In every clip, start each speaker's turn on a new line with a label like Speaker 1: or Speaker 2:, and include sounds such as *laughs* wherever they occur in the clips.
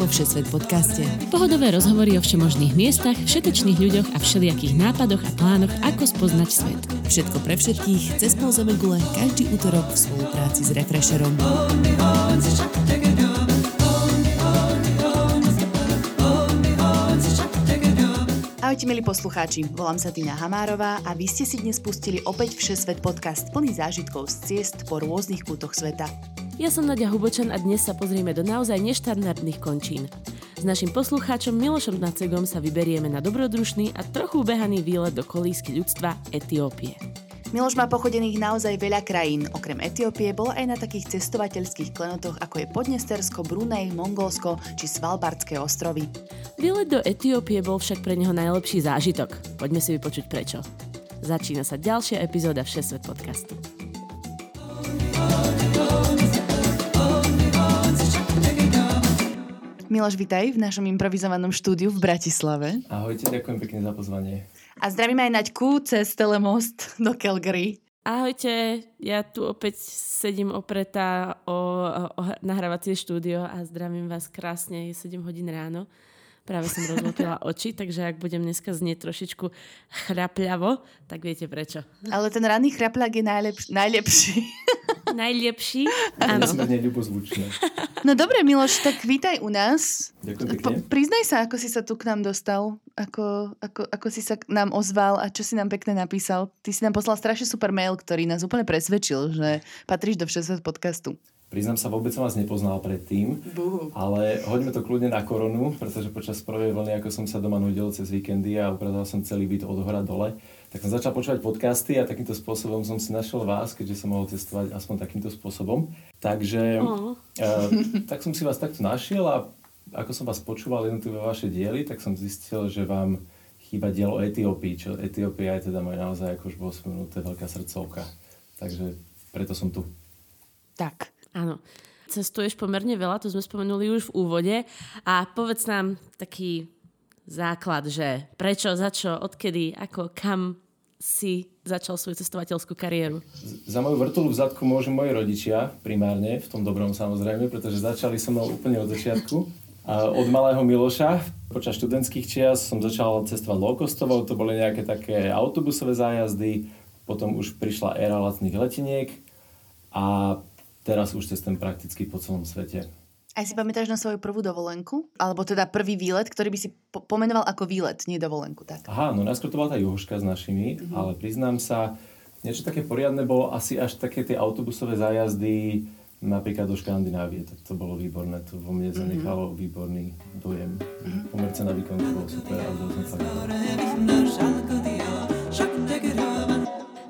Speaker 1: vo Všesvet podcaste.
Speaker 2: Pohodové rozhovory o všemožných miestach, všetečných ľuďoch a všelijakých nápadoch a plánoch, ako spoznať svet.
Speaker 1: Všetko pre všetkých, cez pol každý útorok v spolupráci s Refresherom. Ahojte milí poslucháči, volám sa Tina Hamárová a vy ste si dnes pustili opäť Všesvet podcast plný zážitkov z ciest po rôznych kútoch sveta.
Speaker 2: Ja som Nadia Hubočan a dnes sa pozrieme do naozaj neštandardných končín. S našim poslucháčom Milošom Nacegom sa vyberieme na dobrodružný a trochu behaný výlet do kolísky ľudstva Etiópie.
Speaker 1: Miloš má pochodených naozaj veľa krajín. Okrem Etiópie bol aj na takých cestovateľských klenotoch ako je Podnestersko, Brunei, Mongolsko či Svalbardské ostrovy.
Speaker 2: Výlet do Etiópie bol však pre neho najlepší zážitok. Poďme si vypočuť prečo. Začína sa ďalšia epizóda Všesvet podcastu.
Speaker 1: Miloš, vitaj v našom improvizovanom štúdiu v Bratislave.
Speaker 3: Ahojte, ďakujem pekne za pozvanie.
Speaker 1: A zdravím aj Naďku cez telemost do Calgary.
Speaker 2: Ahojte, ja tu opäť sedím opretá o, o nahrávacie štúdio a zdravím vás krásne, je 7 hodín ráno. Práve som rozlopila *laughs* oči, takže ak budem dneska znieť trošičku chrapľavo, tak viete prečo.
Speaker 1: Ale ten ranný chrapľak je najlepš- najlepší. *laughs*
Speaker 2: Najlepší? *laughs*
Speaker 3: Áno.
Speaker 1: No dobre, Miloš, tak vítaj u nás.
Speaker 3: Ďakujem pekne.
Speaker 1: Po, priznaj sa, ako si sa tu k nám dostal, ako, ako, ako si sa k nám ozval a čo si nám pekne napísal. Ty si nám poslal strašne super mail, ktorý nás úplne presvedčil, že patríš do všetkého podcastu.
Speaker 3: Priznám sa, vôbec som vás nepoznal predtým, Buhu. ale hoďme to kľudne na koronu, pretože počas prvej vlny, ako som sa doma nudil cez víkendy a ukradal som celý byt od hora dole, tak som začal počúvať podcasty a takýmto spôsobom som si našiel vás, keďže som mohol cestovať aspoň takýmto spôsobom. Takže uh, tak som si vás takto našiel a ako som vás počúval jednotlivé vaše diely, tak som zistil, že vám chýba dielo Etiópii, čo Etiópia je teda moje naozaj, ako už bolo spomenuté, veľká srdcovka. Takže preto som tu.
Speaker 2: Tak, Áno. Cestuješ pomerne veľa, to sme spomenuli už v úvode. A povedz nám taký základ, že prečo, za čo, odkedy, ako, kam si začal svoju cestovateľskú kariéru?
Speaker 3: Za moju vrtulu v zadku môžu moji rodičia, primárne, v tom dobrom samozrejme, pretože začali so mnou úplne od začiatku. A od malého Miloša počas študentských čias som začal cestovať low-costovo, to boli nejaké také autobusové zájazdy, potom už prišla éra lacných leteniek a teraz už cestujem prakticky po celom svete.
Speaker 1: Aj si pamätáš na svoju prvú dovolenku? Alebo teda prvý výlet, ktorý by si po- pomenoval ako výlet, nie dovolenku, tak?
Speaker 3: Aha, no najskôr to bola tá juhoška s našimi, mm-hmm. ale priznám sa, niečo také poriadne bolo asi až také tie autobusové zájazdy napríklad do Škandinávie, tak to bolo výborné, to vo mne mhm. zanechalo mm-hmm. výborný dojem. Mm-hmm. Pomerce na výkon to bolo super a som fakt.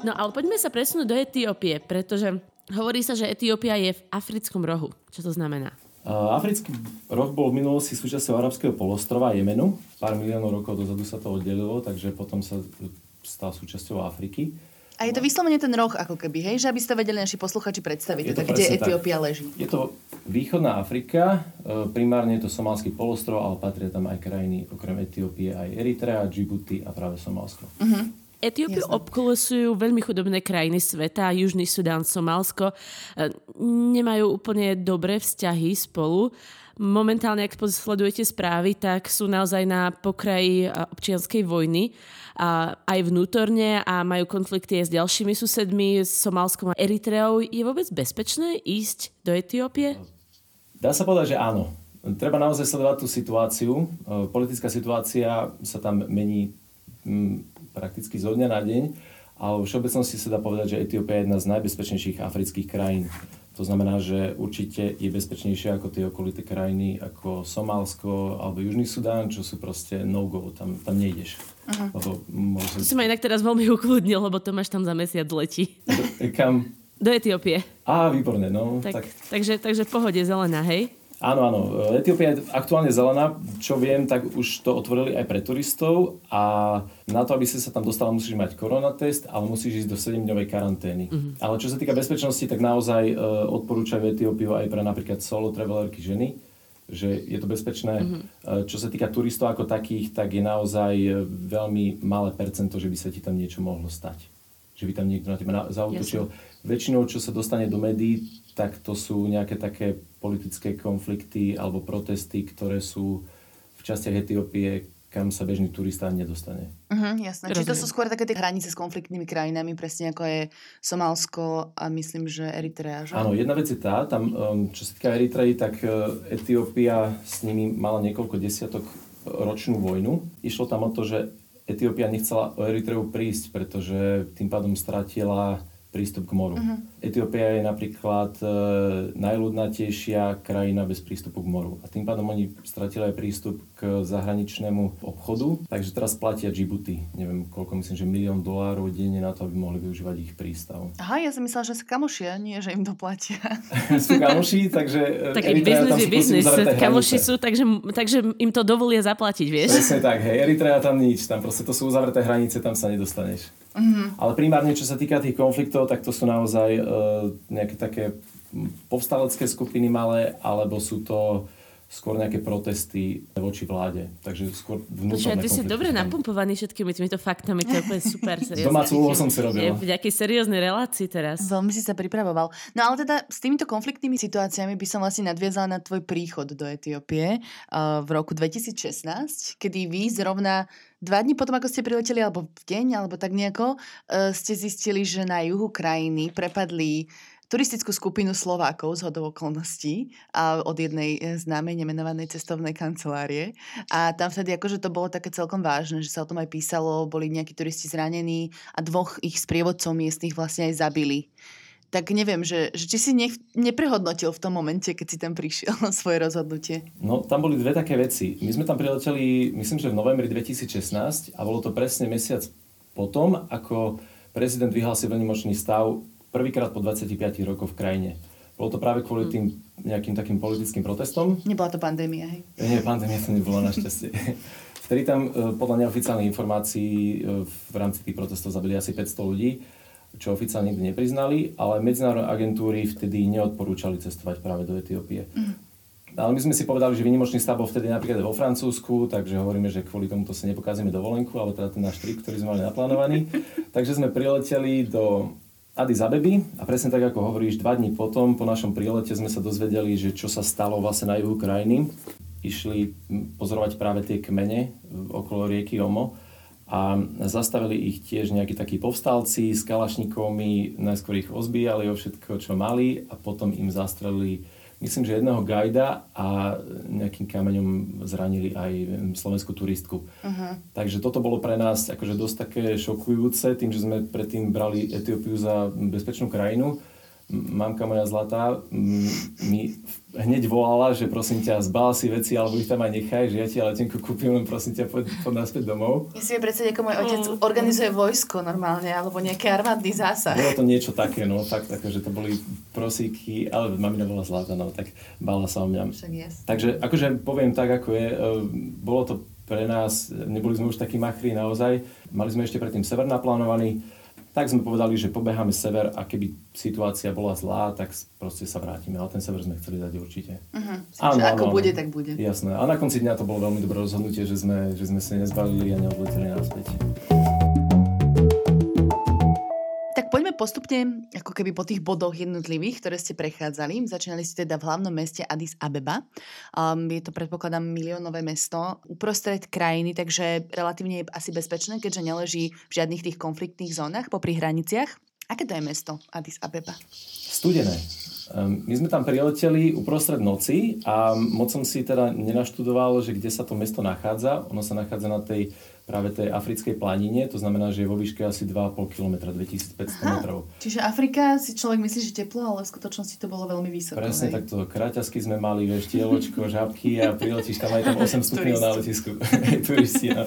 Speaker 2: No ale poďme sa presunúť do Etiópie, pretože Hovorí sa, že Etiópia je v africkom rohu. Čo to znamená?
Speaker 3: Africký roh bol v minulosti súčasťou arabského polostrova Jemenu. Pár miliónov rokov dozadu sa to oddelilo, takže potom sa stal súčasťou Afriky.
Speaker 1: A je to vyslovene ten roh, ako keby, hej? Že aby ste vedeli naši posluchači predstaviť, teda, kde Etiópia tak. leží.
Speaker 3: Je to východná Afrika, primárne je to somalský polostrov, ale patria tam aj krajiny okrem Etiópie, aj Eritrea, Djibouti a práve Somálsko. Uh-huh.
Speaker 2: Etiópiu obkolesujú veľmi chudobné krajiny sveta, Južný Sudán, Somálsko. E, nemajú úplne dobré vzťahy spolu. Momentálne, ak sledujete správy, tak sú naozaj na pokraji e, občianskej vojny a aj vnútorne a majú konflikty aj s ďalšími susedmi, s Somálskom a Eritreou. Je vôbec bezpečné ísť do Etiópie?
Speaker 3: Dá sa povedať, že áno. Treba naozaj sledovať tú situáciu. E, politická situácia sa tam mení prakticky zo dňa na deň, ale v všeobecnosti sa dá povedať, že Etiópia je jedna z najbezpečnejších afrických krajín. To znamená, že určite je bezpečnejšia ako tie okolité krajiny, ako Somálsko alebo Južný Sudán, čo sú proste no-go, tam, tam nejdeš.
Speaker 2: Lebo môže... Si ma inak teraz veľmi ukludnil, lebo to máš tam za mesiac letí.
Speaker 3: Do, kam?
Speaker 2: Do Etiópie.
Speaker 3: Á, výborné, no.
Speaker 2: Tak, tak. Takže, takže v pohode zelená, hej?
Speaker 3: Áno, áno. Etiópia je aktuálne zelená. Čo viem, tak už to otvorili aj pre turistov a na to, aby si sa tam dostala, musíš mať koronatest, ale musíš ísť do 7-dňovej karantény. Uh-huh. Ale čo sa týka bezpečnosti, tak naozaj uh, odporúčajú Etiópiu aj pre napríklad solo travelerky ženy, že je to bezpečné. Uh-huh. Čo sa týka turistov ako takých, tak je naozaj e, veľmi malé percento, že by sa ti tam niečo mohlo stať. Že by tam niekto na teba zautočil. Väčšinou, čo sa dostane do médií, tak to sú nejaké také politické konflikty alebo protesty, ktoré sú v častiach Etiópie, kam sa bežný turista nedostane.
Speaker 1: Uh-huh, jasné. Či to sú skôr také tie hranice s konfliktnými krajinami, presne ako je Somálsko a myslím, že Eritrea, že?
Speaker 3: Áno, jedna vec je tá, tam, um, čo sa týka Eritreji, tak uh, Etiópia s nimi mala niekoľko desiatok ročnú vojnu. Išlo tam o to, že Etiópia nechcela o Eritreu prísť, pretože tým pádom stratila prístup k moru. Uh-huh. Etiópia je napríklad e, najľudnatejšia krajina bez prístupu k moru. A tým pádom oni stratili aj prístup k zahraničnému obchodu, takže teraz platia Djibouti. Neviem, koľko myslím, že milión dolárov denne na to, aby mohli využívať ich prístav.
Speaker 1: Aha, ja som myslela, že sa kamošia, nie, že im to platia. *laughs*
Speaker 3: sú kamoši, takže...
Speaker 2: E, tak biznis je biznis. *laughs* Kamoši sú, takže, takže im to dovolia zaplatiť, vieš?
Speaker 3: Presne tak, hej, Eritrea tam nič, tam proste to sú uzavreté hranice, tam sa nedostaneš. Mm-hmm. Ale primárne, čo sa týka tých konfliktov, tak to sú naozaj uh, nejaké také povstalecké skupiny malé, alebo sú to skôr nejaké protesty voči vláde. Takže skôr vnútorné
Speaker 2: ty si dobre napumpovaný všetkými týmito faktami, to je úplne super. *laughs*
Speaker 3: Domácu úlohu som si robil.
Speaker 2: Je v nejakej serióznej relácii teraz.
Speaker 1: Veľmi si sa pripravoval. No ale teda s týmito konfliktnými situáciami by som vlastne nadviazala na tvoj príchod do Etiópie uh, v roku 2016, kedy vy zrovna dva dní potom, ako ste prileteli, alebo v deň, alebo tak nejako, uh, ste zistili, že na juhu krajiny prepadli turistickú skupinu Slovákov z hodov okolností a od jednej e, známej nemenovanej cestovnej kancelárie. A tam vtedy akože to bolo také celkom vážne, že sa o tom aj písalo, boli nejakí turisti zranení a dvoch ich sprievodcov miestnych vlastne aj zabili. Tak neviem, že, že či si ne, neprehodnotil v tom momente, keď si tam prišiel na svoje rozhodnutie.
Speaker 3: No, tam boli dve také veci. My sme tam prileteli, myslím, že v novembri 2016 a bolo to presne mesiac potom, ako prezident vyhlásil veľmi stav prvýkrát po 25 rokoch v krajine. Bolo to práve kvôli hm. tým nejakým takým politickým protestom.
Speaker 1: Nebola to pandémia, hej?
Speaker 3: Nie, pandémia to nebola našťastie. *laughs* Vtedy tam e, podľa neoficiálnych informácií e, v rámci tých protestov zabili asi 500 ľudí, čo oficiálne nikdy nepriznali, ale medzinárodné agentúry vtedy neodporúčali cestovať práve do Etiópie. Mm. Ale my sme si povedali, že výnimočný stav bol vtedy napríklad vo Francúzsku, takže hovoríme, že kvôli tomu to si nepokázime dovolenku, ale teda ten náš trip, ktorý sme mali naplánovaný. *laughs* takže sme prileteli do Addis Abeby a presne tak, ako hovoríš, dva dní potom, po našom prílete sme sa dozvedeli, že čo sa stalo vlastne na juhu krajiny. Išli pozorovať práve tie kmene okolo rieky Omo a zastavili ich tiež nejakí takí povstalci s kalašníkmi, najskôr ich ozbíjali o všetko, čo mali a potom im zastrelili myslím, že jedného gajda a nejakým kameňom zranili aj slovenskú turistku. Uh-huh. Takže toto bolo pre nás akože dosť také šokujúce, tým, že sme predtým brali Etiópiu za bezpečnú krajinu mamka moja zlatá mi hneď volala, že prosím ťa, zbal si veci, alebo ich tam aj nechaj, že ja ti letenku kúpim, len prosím ťa, poď, poď naspäť domov.
Speaker 1: Ja si predstaviť, ako môj otec mm. organizuje vojsko normálne, alebo nejaké armádny zásah.
Speaker 3: Bolo to niečo také, no, fakt, také, že to boli prosíky, ale mamina bola zlatá, no, tak bála sa o mňa.
Speaker 1: Však yes.
Speaker 3: Takže, akože poviem tak, ako je, e, bolo to pre nás, neboli sme už takí machrí naozaj, mali sme ešte predtým sever naplánovaný, tak sme povedali, že pobeháme sever a keby situácia bola zlá, tak proste sa vrátime. Ale ten sever sme chceli dať určite.
Speaker 1: Uh-huh. Áno, ako áno. bude, tak bude.
Speaker 3: Jasné. A na konci dňa to bolo veľmi dobré rozhodnutie, že sme, že sme sa nezbavili a neodleteli naspäť.
Speaker 1: Poďme postupne ako keby po tých bodoch jednotlivých, ktoré ste prechádzali. Začínali ste teda v hlavnom meste Addis Abeba. Um, je to predpokladám miliónové mesto uprostred krajiny, takže relatívne je asi bezpečné, keďže neleží v žiadnych tých konfliktných zónach popri hraniciach. Aké to je mesto Addis Abeba?
Speaker 3: Studené. Um, my sme tam prileteli uprostred noci a moc som si teda nenaštudoval, že kde sa to mesto nachádza. Ono sa nachádza na tej práve tej africkej planine, to znamená, že je vo výške asi 2,5 km, 2500 Aha, metrov.
Speaker 1: Čiže Afrika si človek myslí, že teplo, ale v skutočnosti to bolo veľmi vysoko.
Speaker 3: Presne hej. takto, kráťasky sme mali, vieš, tieločko, žabky a priletíš tam aj tam *laughs* 8 stupňov na letisku. *laughs* Turisti, no.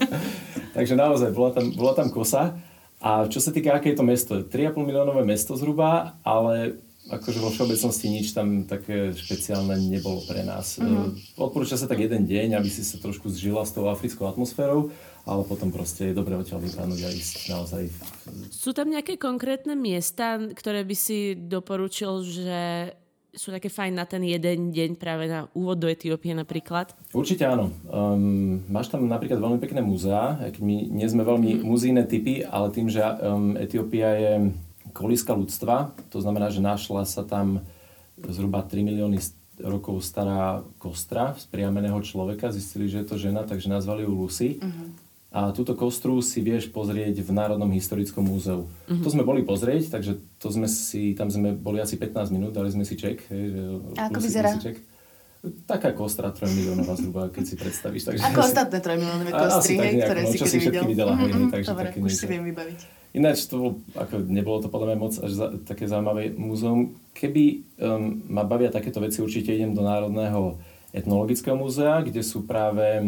Speaker 3: Takže naozaj, bola tam, bola tam kosa. A čo sa týka, aké je to mesto? 3,5 miliónové mesto zhruba, ale akože vo všeobecnosti nič tam také špeciálne nebolo pre nás. Mm-hmm. Odporúča sa tak jeden deň, aby si sa trošku zžila s tou africkou atmosférou ale potom proste je dobre odtiaľ vypadnúť a ísť naozaj.
Speaker 2: Sú tam nejaké konkrétne miesta, ktoré by si doporučil, že sú také fajn na ten jeden deň práve na úvod do Etiópie napríklad?
Speaker 3: Určite áno. Um, máš tam napríklad veľmi pekné múzea, my nie sme veľmi mm. muzejné typy, ale tým, že um, Etiópia je kolíska ľudstva, to znamená, že našla sa tam zhruba 3 milióny rokov stará kostra z priameného človeka. Zistili, že je to žena, takže nazvali ju Lucy. Uh-huh. A túto kostru si vieš pozrieť v Národnom historickom múzeu. Uh-huh. To sme boli pozrieť, takže to sme si, tam sme boli asi 15 minút, dali sme si ček.
Speaker 1: A ako vyzerá?
Speaker 3: Ček. Taká kostra 3 miliónová zhruba, keď si predstavíš.
Speaker 1: Takže Ako ostatné 3 miliónové kostry, hej, ktoré no, si kedy videl.
Speaker 3: Videla, mm-hmm, hej, takže
Speaker 1: dobre, také už niečo. si viem vybaviť.
Speaker 3: Ináč to bolo, ako nebolo to podľa mňa moc až za, také zaujímavé múzeum. Keby um, ma bavia takéto veci, určite idem do Národného etnologického múzea, kde sú práve e,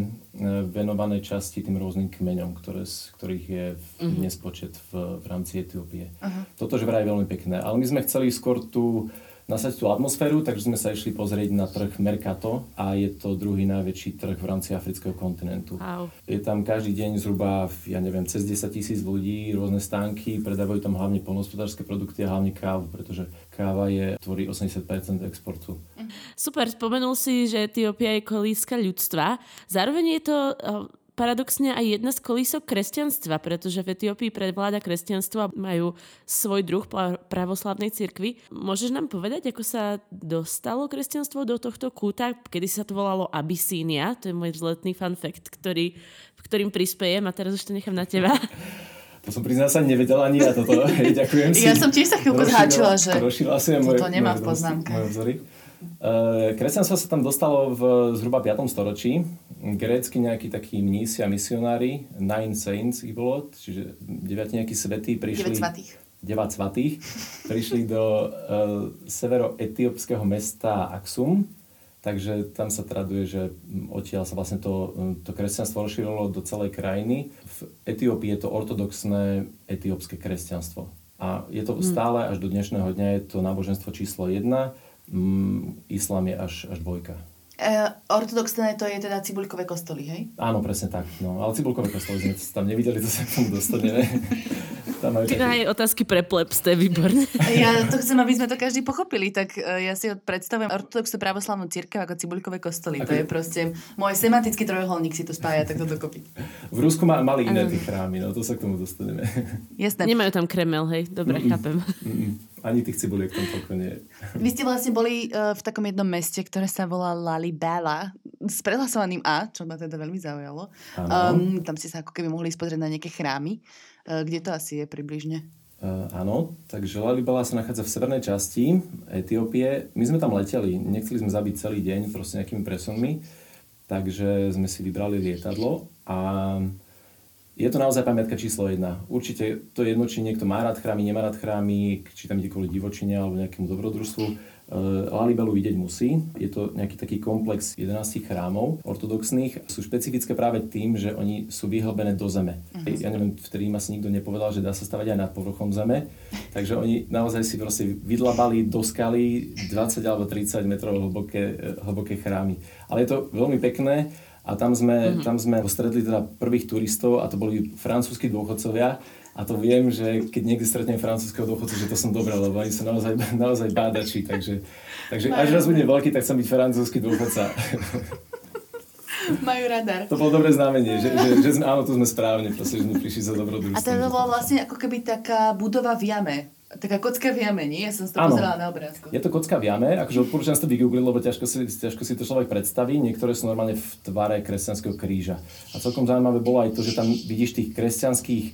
Speaker 3: venované časti tým rôznym kmeňom, ktoré, ktorých je uh-huh. nespočet v, v rámci Etiópie. Uh-huh. Toto že vraj je veľmi pekné. Ale my sme chceli skôr tú nasať tú atmosféru, takže sme sa išli pozrieť na trh Mercato a je to druhý najväčší trh v rámci afrického kontinentu.
Speaker 2: Wow.
Speaker 3: Je tam každý deň zhruba, ja neviem, cez 10 tisíc ľudí, rôzne stánky, predávajú tam hlavne polnospodárske produkty a hlavne kávu, pretože káva je, tvorí 80% exportu.
Speaker 2: Super, spomenul si, že Etiópia je kolíska ľudstva. Zároveň je to paradoxne aj jedna z kolísok kresťanstva, pretože v Etiópii predvláda kresťanstvo a majú svoj druh pravoslavnej cirkvi. Môžeš nám povedať, ako sa dostalo kresťanstvo do tohto kúta, kedy sa to volalo Abysínia, to je môj vzletný fun fact, ktorý, ktorým prispiejem a teraz už to nechám na teba. *laughs*
Speaker 3: To som priznal sa nevedela ani ja toto. *laughs* Hej, ďakujem si.
Speaker 1: Ja som tiež sa chvíľku zháčila, že
Speaker 3: toto
Speaker 1: nemá v poznámke.
Speaker 3: Uh, kresťanstvo sa tam dostalo v zhruba 5. storočí. Grécky nejakí takí mnísi a misionári, Nine Saints ich bolo, čiže 9 nejakí svetí prišli...
Speaker 1: 9 svatých.
Speaker 3: 9 svatých. prišli do uh, severo-etiópskeho mesta Aksum. Takže tam sa traduje, že odtiaľ sa vlastne to, to kresťanstvo rozšírilo do celej krajiny. V Etiópii je to ortodoxné etiópske kresťanstvo. A je to hmm. stále až do dnešného dňa je to náboženstvo číslo 1 mm, islám je až, až dvojka.
Speaker 1: E, ortodoxné to je teda cibulkové kostoly, hej?
Speaker 3: Áno, presne tak. No, ale cibulkové kostoly sme tam nevideli, to sa k tomu dostaneme.
Speaker 2: tam Ty také... otázky pre plebs, to je výborné.
Speaker 1: Ja to chcem, aby sme to každý pochopili, tak uh, ja si predstavujem ortodoxnú pravoslavnú církev ako cibulkové kostoly. Ako... To je proste môj sematický trojuholník si to spája takto dokopy.
Speaker 3: V Rusku ma, mali iné tie chrámy, no to sa k tomu dostaneme.
Speaker 2: Jasné. Nemajú tam kremel, hej? Dobre, mm-mm, chápem. Mm-mm.
Speaker 3: Ani tých cibuliek tam toľko nie.
Speaker 1: Vy ste vlastne boli uh, v takom jednom meste, ktoré sa volá Lalibela s prehlasovaným A, čo ma teda veľmi zaujalo. Um, tam ste sa ako keby mohli spozrieť na nejaké chrámy. Uh, kde to asi je približne?
Speaker 3: Uh, áno, takže Lalibela sa nachádza v severnej časti Etiópie. My sme tam leteli, nechceli sme zabiť celý deň proste nejakými presunmi, takže sme si vybrali lietadlo a je to naozaj pamiatka číslo jedna. Určite to je jedno, či niekto má rád chrámy, nemá rád chrámy, či tam ide kvôli divočine alebo nejakému dobrodružstvu. E, Lalibelu vidieť musí. Je to nejaký taký komplex 11 chrámov ortodoxných. Sú špecifické práve tým, že oni sú vyhlbené do zeme. Uh-huh. Ja neviem, vtedy im asi nikto nepovedal, že dá sa stavať aj nad povrchom zeme. Takže oni naozaj si proste vydlabali do skaly 20 alebo 30 metrov hlboké, hlboké chrámy. Ale je to veľmi pekné a tam sme, mm-hmm. tam sme stretli teda prvých turistov a to boli francúzskí dôchodcovia. A to viem, že keď niekde stretnem francúzského dôchodcu, že to som dobré, lebo oni sú naozaj, *laughs* naozaj bádači. Takže, takže až raz bude veľký, tak chcem byť francúzsky dôchodca. *laughs*
Speaker 1: Majú radar.
Speaker 3: To bolo dobré znamenie, že, že, že sme, áno, tu sme správne, proste, že sme prišli za dobrodružstvom.
Speaker 1: A to bolo vlastne ako keby taká budova v jame. Taká kocka v jame, nie? Ja som to pozerala na obrázku.
Speaker 3: Je to kocka v jame, akože odporúčam si to vygoogliť, lebo ťažko si, ťažko si to človek predstaví. Niektoré sú normálne v tvare kresťanského kríža. A celkom zaujímavé bolo aj to, že tam vidíš tých kresťanských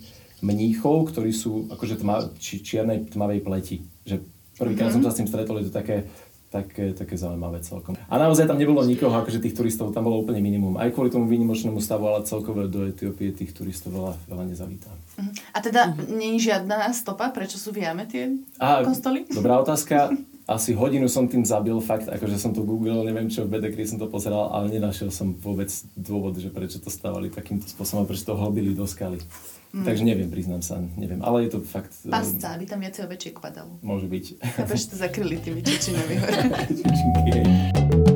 Speaker 3: mníchov, ktorí sú akože tma, či, čiernej tmavej pleti. Že prvýkrát mm-hmm. som sa s tým stretol, je to také také, také zaujímavé celkom. A naozaj tam nebolo nikoho, akože tých turistov tam bolo úplne minimum. Aj kvôli tomu výnimočnému stavu, ale celkovo do Etiópie tých turistov veľa, veľa nezavítá.
Speaker 1: Uh-huh. A teda uh-huh. nie je žiadna stopa, prečo sú v jame tie A, kostoly?
Speaker 3: Dobrá otázka. Asi hodinu som tým zabil, fakt, akože som to googlil, neviem čo, v Bedekri som to pozeral, ale nenašiel som vôbec dôvod, že prečo to stavali takýmto spôsobom, prečo to hlbili do skaly. Mm. Takže neviem, priznám sa, neviem. Ale je to fakt...
Speaker 1: Pasca, aby tam viacej ovečiek padalo.
Speaker 3: Môže byť.
Speaker 1: A prečo to zakryli tými čičinami Odtiaľ *laughs*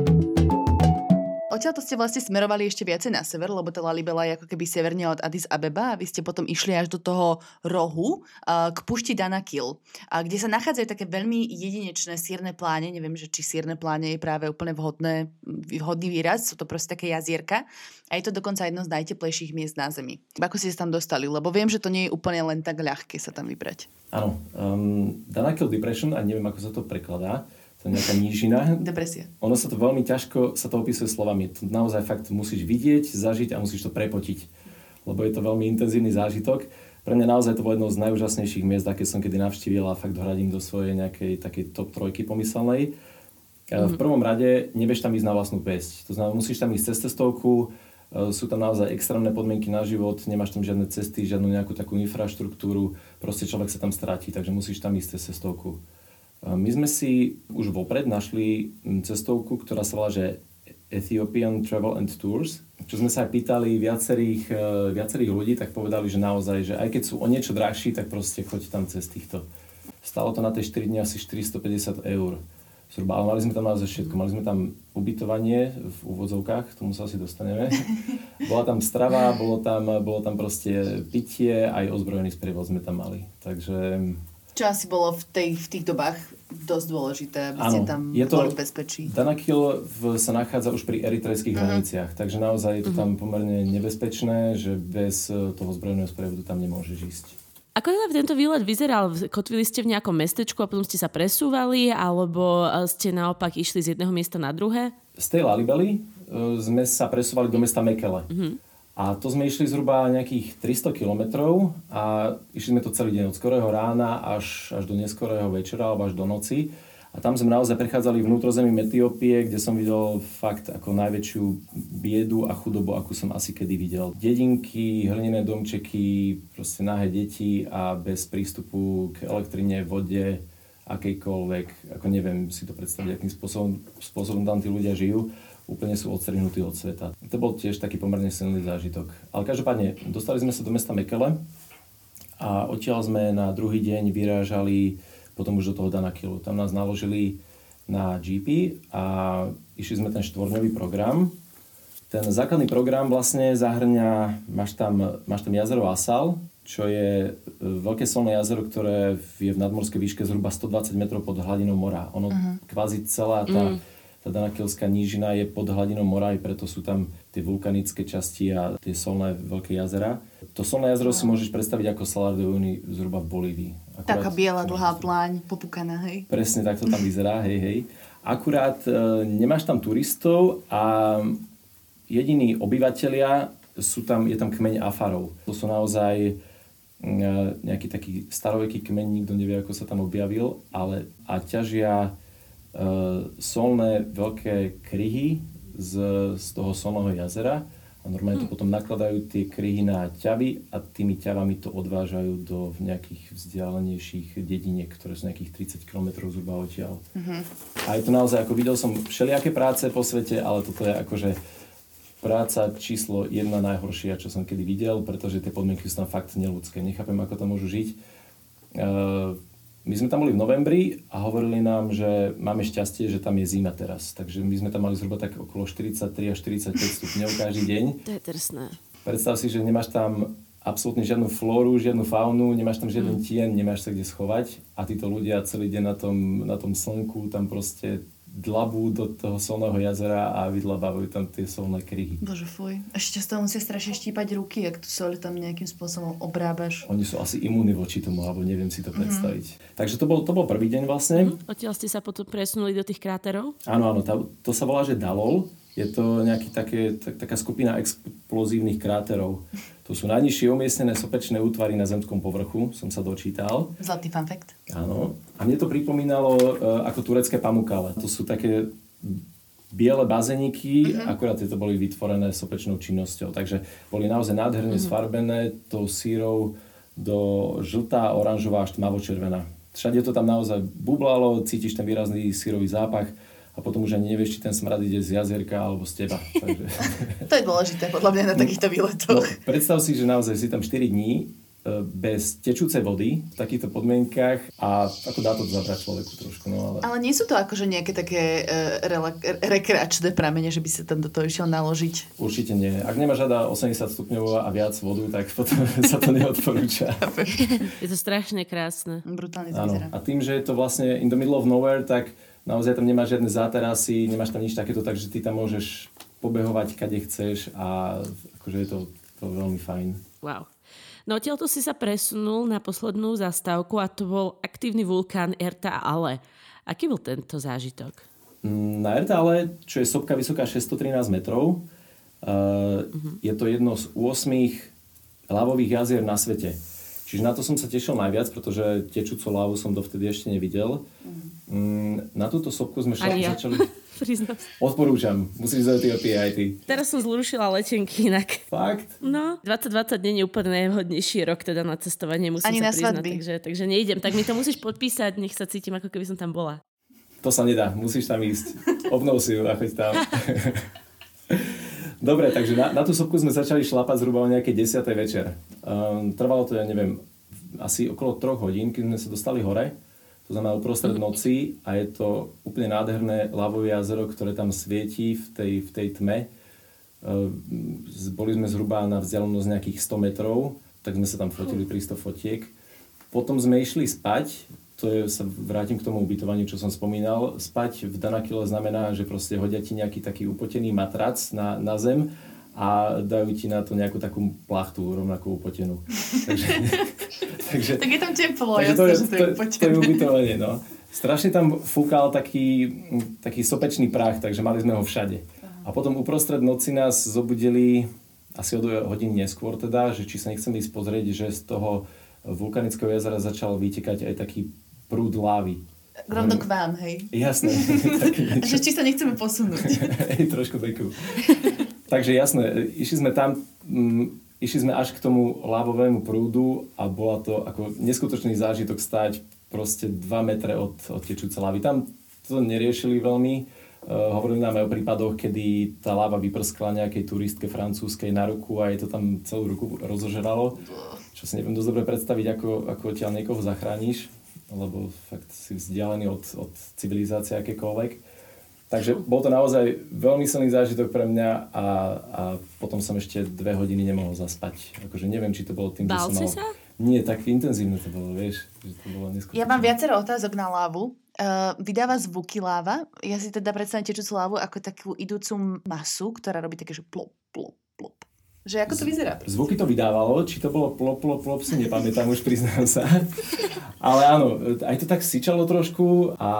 Speaker 1: to ste vlastne smerovali ešte viacej na sever, lebo tá Lalibela je ako keby severne od Addis Abeba a vy ste potom išli až do toho rohu uh, k pušti Danakil, uh, kde sa nachádzajú také veľmi jedinečné sírne pláne. Neviem, že či sírne pláne je práve úplne vhodné, vhodný výraz, sú to proste také jazierka. A je to dokonca jedno z najteplejších miest na Zemi. Ako ste sa tam dostali? Lebo viem, že to nie je úplne len tak ľahké sa tam vybrať.
Speaker 3: Áno. Um, Danakil Depression, a neviem, ako sa to prekladá, to je nejaká nížina.
Speaker 1: Depresia.
Speaker 3: Ono sa to veľmi ťažko, sa to opisuje slovami. To naozaj fakt musíš vidieť, zažiť a musíš to prepotiť. Lebo je to veľmi intenzívny zážitok. Pre mňa naozaj to bolo jedno z najúžasnejších miest, aké som kedy navštívil a fakt hradím do svojej nejakej takej top trojky pomyselnej. Mm-hmm. V prvom rade nevieš tam ísť na vlastnú pesť. To znamená, musíš tam ísť cez cestovku, e, sú tam naozaj extrémne podmienky na život, nemáš tam žiadne cesty, žiadnu nejakú takú infraštruktúru, proste človek sa tam stratí, takže musíš tam ísť cez cestovku. My sme si už vopred našli cestovku, ktorá sa volá, že Ethiopian Travel and Tours. Čo sme sa aj pýtali viacerých, e, viacerých ľudí, tak povedali, že naozaj, že aj keď sú o niečo drahší, tak proste choď tam cez týchto. Stalo to na tie 4 dni asi 450 eur. Zhruba, ale mali sme tam naozaj všetko. Mali sme tam ubytovanie v úvodzovkách, k tomu sa asi dostaneme. *laughs* Bola tam strava, bolo tam, bolo tam proste pitie, aj ozbrojený sprievoz sme tam mali. Takže
Speaker 1: čo asi bolo v, tej, v tých dobách dosť dôležité, aby ano, ste tam je to, boli v bezpečí.
Speaker 3: Danakil v, sa nachádza už pri eritrejských uh-huh. hraniciach, takže naozaj je to uh-huh. tam pomerne nebezpečné, že bez eh, toho zbrojeného sprievodu tam nemôžeš ísť.
Speaker 2: Ako teda tento výlet vyzeral? Kotvili ste v nejakom mestečku a potom ste sa presúvali, alebo eh, ste naopak išli z jedného miesta na druhé?
Speaker 3: Z tej Lalibely uh, sme sa presúvali do mesta Mekele. Uh-huh. A to sme išli zhruba nejakých 300 kilometrov a išli sme to celý deň od skorého rána až, až do neskorého večera alebo až do noci. A tam sme naozaj prechádzali vnútrozemím Etiópie, kde som videl fakt ako najväčšiu biedu a chudobu, akú som asi kedy videl. Dedinky, hlinené domčeky, proste nahé deti a bez prístupu k elektrine, vode, akejkoľvek, ako neviem si to predstaviť, akým spôsobom, spôsobom tam tí ľudia žijú úplne sú odstrihnutí od sveta. To bol tiež taký pomerne silný zážitok. Ale každopádne, dostali sme sa do mesta Mekele a odtiaľ sme na druhý deň vyrážali potom už do toho Danakilu. Tam nás naložili na GP a išli sme ten štvorňový program. Ten základný program vlastne zahrňa, máš tam, máš tam jazero Asal, čo je e, veľké solné jazero, ktoré je v nadmorskej výške zhruba 120 metrov pod hladinou mora. Ono uh-huh. kvázi celá tá uh-huh tá Danakilská nížina je pod hladinou mora, aj preto sú tam tie vulkanické časti a tie solné veľké jazera. To solné jazero si môžeš predstaviť ako Salar de Uyuni zhruba v Bolívii.
Speaker 1: Akurát, Taká biela dlhá pláň, popúkaná, hej?
Speaker 3: Presne tak to tam *laughs* vyzerá, hej, hej. Akurát e, nemáš tam turistov a jediní obyvateľia sú tam, je tam kmeň Afarov. To sú naozaj e, nejaký taký staroveký kmeň, nikto nevie, ako sa tam objavil, ale a ťažia solné veľké kryhy z, z toho solného jazera a normálne to hm. potom nakladajú tie kryhy na ťavy a tými ťavami to odvážajú do nejakých vzdialenejších dediniek, ktoré sú nejakých 30 km zhruba odtiaľ. Mm-hmm. A je to naozaj, ako videl som všelijaké práce po svete, ale toto je akože práca číslo jedna najhoršia, čo som kedy videl, pretože tie podmienky sú tam fakt neludské. Nechápem, ako tam môžu žiť. Uh, my sme tam boli v novembri a hovorili nám, že máme šťastie, že tam je zima teraz. Takže my sme tam mali zhruba tak okolo 43 až 45 stupňov každý deň.
Speaker 2: To je drsné.
Speaker 3: Predstav si, že nemáš tam absolútne žiadnu flóru, žiadnu faunu, nemáš tam žiaden mm. tien, nemáš sa kde schovať a títo ľudia celý deň na tom, na tom slnku tam proste dlabú do toho solného jazera a vydlabávajú tam tie solné kryhy.
Speaker 1: Bože, fuj. Ešte z toho musia strašne štípať ruky, ak tu soli tam nejakým spôsobom obrábaš.
Speaker 3: Oni sú asi imúni voči tomu, alebo neviem si to mm-hmm. predstaviť. Takže to bol, to bol prvý deň vlastne.
Speaker 2: Mm-hmm. Odtiaľ ste sa potom presunuli do tých kráterov?
Speaker 3: Áno, áno, tá, to sa volá, že Dalol. Je to nejaký také, tak, taká skupina explozívnych kráterov. To sú najnižšie umiestnené sopečné útvary na zemskom povrchu, som sa dočítal.
Speaker 1: Zlatý fun fact.
Speaker 3: Áno. A mne to pripomínalo uh, ako turecké pamukale. To sú také biele bazeniky, uh-huh. akurát tieto boli vytvorené sopečnou činnosťou. Takže boli naozaj nádherne uh-huh. sfarbené tou sírou do žltá, oranžová až tmavo-červená. Všade to tam naozaj bublalo, cítiš ten výrazný sírový zápach a potom už ani nevieš, či ten smrad ide z jazierka alebo z teba. Takže... *laughs*
Speaker 1: to je dôležité podľa mňa na no, takýchto výletoch. No,
Speaker 3: predstav si, že naozaj si tam 4 dní e, bez tečúcej vody v takýchto podmienkach a ako dá to zabrať človeku trošku. No, ale...
Speaker 1: ale nie sú to akože nejaké také uh, rela- rekreačné pramene, že by sa tam do toho išiel naložiť?
Speaker 3: Určite nie. Ak nemáš žada 80 stupňov a viac vodu, tak potom *laughs* sa to neodporúča.
Speaker 2: je to strašne krásne.
Speaker 1: Brutálne Áno.
Speaker 3: A tým, že je to vlastne in the middle of nowhere, tak naozaj tam nemáš žiadne záterasy, nemáš tam nič takéto, takže ty tam môžeš pobehovať, kade chceš a akože je to, to veľmi fajn.
Speaker 2: Wow. No odtiaľ to si sa presunul na poslednú zastávku a to bol aktívny vulkán Erta Ale. Aký bol tento zážitok?
Speaker 3: Mm, na Ertále, čo je sopka vysoká 613 metrov, uh, uh-huh. je to jedno z 8 lávových jazier na svete. Čiže na to som sa tešil najviac, pretože tečúcu lávu som dovtedy ešte nevidel. Mm, na túto sopku sme šla, ja. začali... *laughs* Odporúčam, musíš do Etiópie aj ty.
Speaker 2: Teraz som zrušila letenky inak.
Speaker 3: Fakt?
Speaker 2: No, 2020 nie je úplne najvhodnejší rok teda na cestovanie, musím Ani sa na priznať, svadby. takže, takže nejdem. Tak mi to musíš podpísať, nech sa cítim, ako keby som tam bola.
Speaker 3: To sa nedá, musíš tam ísť. Obnov si ju a choď tam. *laughs* Dobre, takže na, na tú sopku sme začali šlapať zhruba o nejaké 10. večer. Um, trvalo to, ja neviem, asi okolo 3 hodín, keď sme sa dostali hore. To znamená uprostred noci a je to úplne nádherné lavové jazero, ktoré tam svieti v tej, v tej tme. Um, boli sme zhruba na vzdialenosť nejakých 100 metrov, tak sme sa tam fotili pri 100 fotiek. Potom sme išli spať, to je, sa vrátim k tomu ubytovaniu, čo som spomínal. Spať v Danakile znamená, že proste hodia ti nejaký taký upotený matrac na, na zem a dajú ti na to nejakú takú plachtu rovnakú upotenú. *laughs* takže, *laughs*
Speaker 1: takže, tak je tam teplo, jasne, to je, že to je, to,
Speaker 3: to je ubytovanie, no. Strašne tam fúkal taký, taký sopečný prach, takže mali sme ho všade. A potom uprostred noci nás zobudili asi o hodiny neskôr teda, že či sa nechceme ísť pozrieť, že z toho vulkanického jazera začal vytekať aj taký prúd lávy.
Speaker 1: Rovno k vám, hej?
Speaker 3: Jasné. *laughs* *laughs*
Speaker 1: že či sa nechceme posunúť. *laughs*
Speaker 3: hej, trošku veku. Takže jasné, išli sme tam, m, mm, išli sme až k tomu lávovému prúdu a bola to ako neskutočný zážitok stať proste 2 metre od, od tečúce lávy. Tam to neriešili veľmi. Uh, hovorili nám aj o prípadoch, kedy tá láva vyprskla nejakej turistke francúzskej na ruku a jej to tam celú ruku rozožeralo. Čo si neviem dosť dobre predstaviť, ako, ako odtiaľ niekoho zachrániš lebo fakt si vzdialený od, od civilizácie akékoľvek. Takže bol to naozaj veľmi silný zážitok pre mňa a, a potom som ešte dve hodiny nemohol zaspať. Akože neviem, či to bolo tým,
Speaker 2: Bál
Speaker 3: že som
Speaker 2: mal... sa?
Speaker 3: Nie, tak intenzívne to bolo, vieš. Že to bolo
Speaker 1: Ja mám viacero otázok na lávu. Uh, vydáva zvuky láva. Ja si teda predstavím tečúcu lávu ako takú idúcu masu, ktorá robí také, že plop, plop. Že ako to vyzerá?
Speaker 3: Zvuky to vydávalo, či to bolo plop, plop, plop, si nepamätám, už priznám sa. Ale áno, aj to tak syčalo trošku a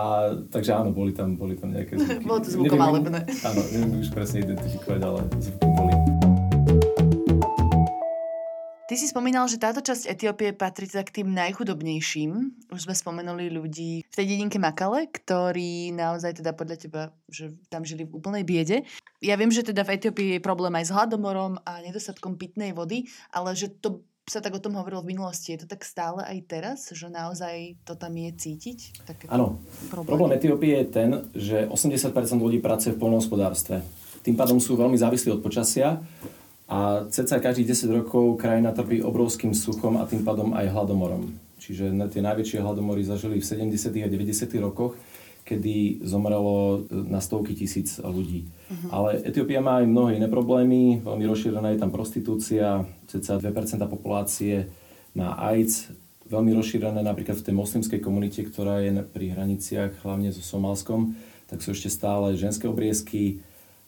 Speaker 3: takže áno, boli tam, boli tam nejaké zvuky.
Speaker 1: bolo to zvukomalebné.
Speaker 3: Áno, neviem už presne identifikovať, ale zvuky boli.
Speaker 1: Ty si spomínal, že táto časť Etiópie patrí k tým najchudobnejším. Už sme spomenuli ľudí v tej dedinke Makale, ktorí naozaj teda podľa teba, že tam žili v úplnej biede. Ja viem, že teda v Etiópii je problém aj s hladomorom a nedostatkom pitnej vody, ale že to sa tak o tom hovorilo v minulosti. Je to tak stále aj teraz, že naozaj to tam je cítiť?
Speaker 3: Áno. Problém Etiópie je ten, že 80% ľudí pracuje v polnohospodárstve. Tým pádom sú veľmi závislí od počasia a ceca každých 10 rokov krajina trpí obrovským suchom a tým pádom aj hladomorom. Čiže tie najväčšie hladomory zažili v 70. a 90. rokoch, kedy zomrelo e, na stovky tisíc ľudí. Uh-huh. Ale Etiópia má aj mnohé iné problémy, veľmi rozšírená je tam prostitúcia, ceca 2% populácie má AIDS, veľmi rozšírené napríklad v tej moslimskej komunite, ktorá je pri hraniciach, hlavne so Somálskom, tak sú ešte stále ženské obriezky,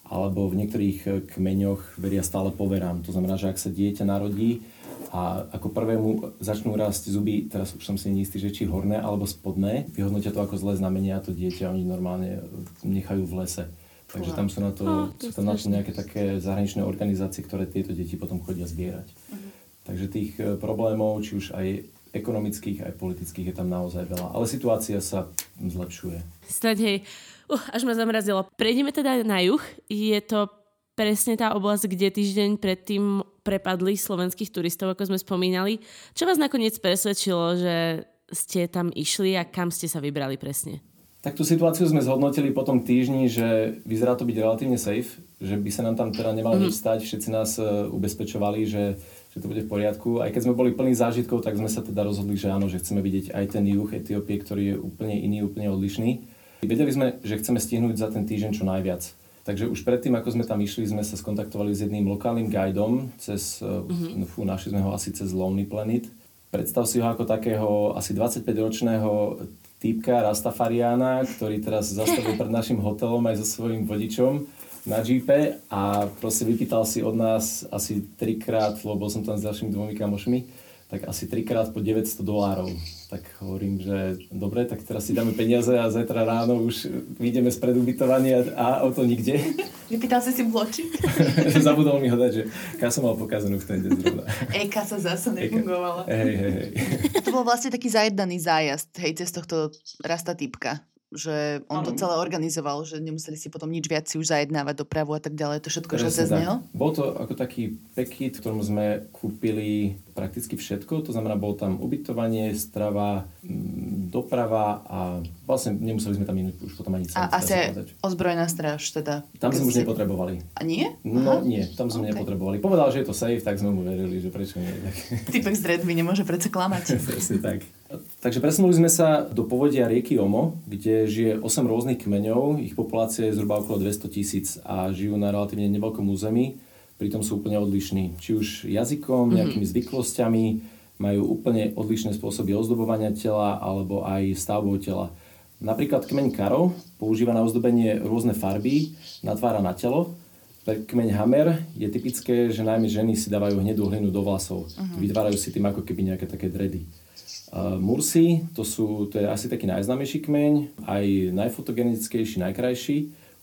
Speaker 3: alebo v niektorých eh, kmeňoch veria stále poverám. To znamená, že ak sa dieťa narodí a ako prvému začnú rásť zuby, teraz už som si neistý, že či horné alebo spodné, vyhodnotia to ako zlé znamenie a to dieťa oni normálne nechajú v lese. Takže tam sú na to, sú tam na to nejaké také zahraničné organizácie, ktoré tieto deti potom chodia zbierať. Uh-huh. Takže tých eh, problémov, či už aj ekonomických, aj politických je tam naozaj veľa. Ale situácia sa zlepšuje.
Speaker 2: Stať, hej, Uh, až ma zamrazilo. Prejdeme teda na juh. Je to presne tá oblasť, kde týždeň predtým prepadli slovenských turistov, ako sme spomínali. Čo vás nakoniec presvedčilo, že ste tam išli a kam ste sa vybrali presne?
Speaker 3: Tak tú situáciu sme zhodnotili po tom týždni, že vyzerá to byť relatívne safe, že by sa nám tam teda nemalo mm-hmm. nič stať. Všetci nás uh, ubezpečovali, že, že to bude v poriadku. Aj keď sme boli plní zážitkov, tak sme sa teda rozhodli, že áno, že chceme vidieť aj ten juh Etiópie, ktorý je úplne iný, úplne odlišný. Vedeli sme, že chceme stihnúť za ten týždeň čo najviac. Takže už predtým, ako sme tam išli, sme sa skontaktovali s jedným lokálnym guidom, cez, mm-hmm. fú, našli sme ho asi cez Lonely Planet. Predstav si ho ako takého asi 25-ročného týpka Rastafariana, ktorý teraz zastavil pred našim hotelom aj so svojím vodičom na jeepe a proste vypýtal si od nás asi trikrát, lebo som tam s ďalšími dvomi kamošmi, tak asi trikrát po 900 dolárov. Tak hovorím, že dobre, tak teraz si dáme peniaze a zajtra ráno už vyjdeme z predubytovania a o to nikde.
Speaker 1: Vypýtal si si bločík? *laughs*
Speaker 3: Zabudol mi ho dať, že kasa mal pokazenú v ten deň zrovna.
Speaker 1: Ej, kasa zase nefungovala.
Speaker 3: Hej, hej, hej.
Speaker 1: To bol vlastne taký zajednaný zájazd, hej, cez tohto rasta typka že on to celé organizoval, že nemuseli si potom nič viac si už zajednávať dopravu a tak ďalej. To všetko, že cez neho?
Speaker 3: Bol to ako taký pekit, v ktorom sme kúpili prakticky všetko. To znamená, bol tam ubytovanie, strava, mm, doprava a vlastne nemuseli sme tam minúť už potom ani
Speaker 1: A asi ozbrojená stráž teda?
Speaker 3: Tam sme už nepotrebovali.
Speaker 1: A nie?
Speaker 3: No Aha. nie, tam sme okay. nepotrebovali. Povedal, že je to safe, tak sme mu verili, že prečo nie. Tak...
Speaker 1: Typek z Redby nemôže predsa klamať. *laughs*
Speaker 3: Presne tak. Takže presunuli sme sa do povodia rieky Omo, kde žije 8 rôznych kmeňov, ich populácia je zhruba okolo 200 tisíc a žijú na relatívne neveľkom území, pritom sú úplne odlišní. Či už jazykom, mhm. nejakými mm-hmm. zvyklosťami, majú úplne odlišné spôsoby ozdobovania tela alebo aj stavbou tela. Napríklad kmeň Karo používa na ozdobenie rôzne farby, natvára na telo. Pre kmeň Hammer je typické, že najmä ženy si dávajú hnedú hlinu do vlasov. Uh-huh. Vytvárajú si tým ako keby nejaké také dredy. Mursi, to, sú, to je asi taký najznámejší kmeň, aj najfotogenickejší, najkrajší.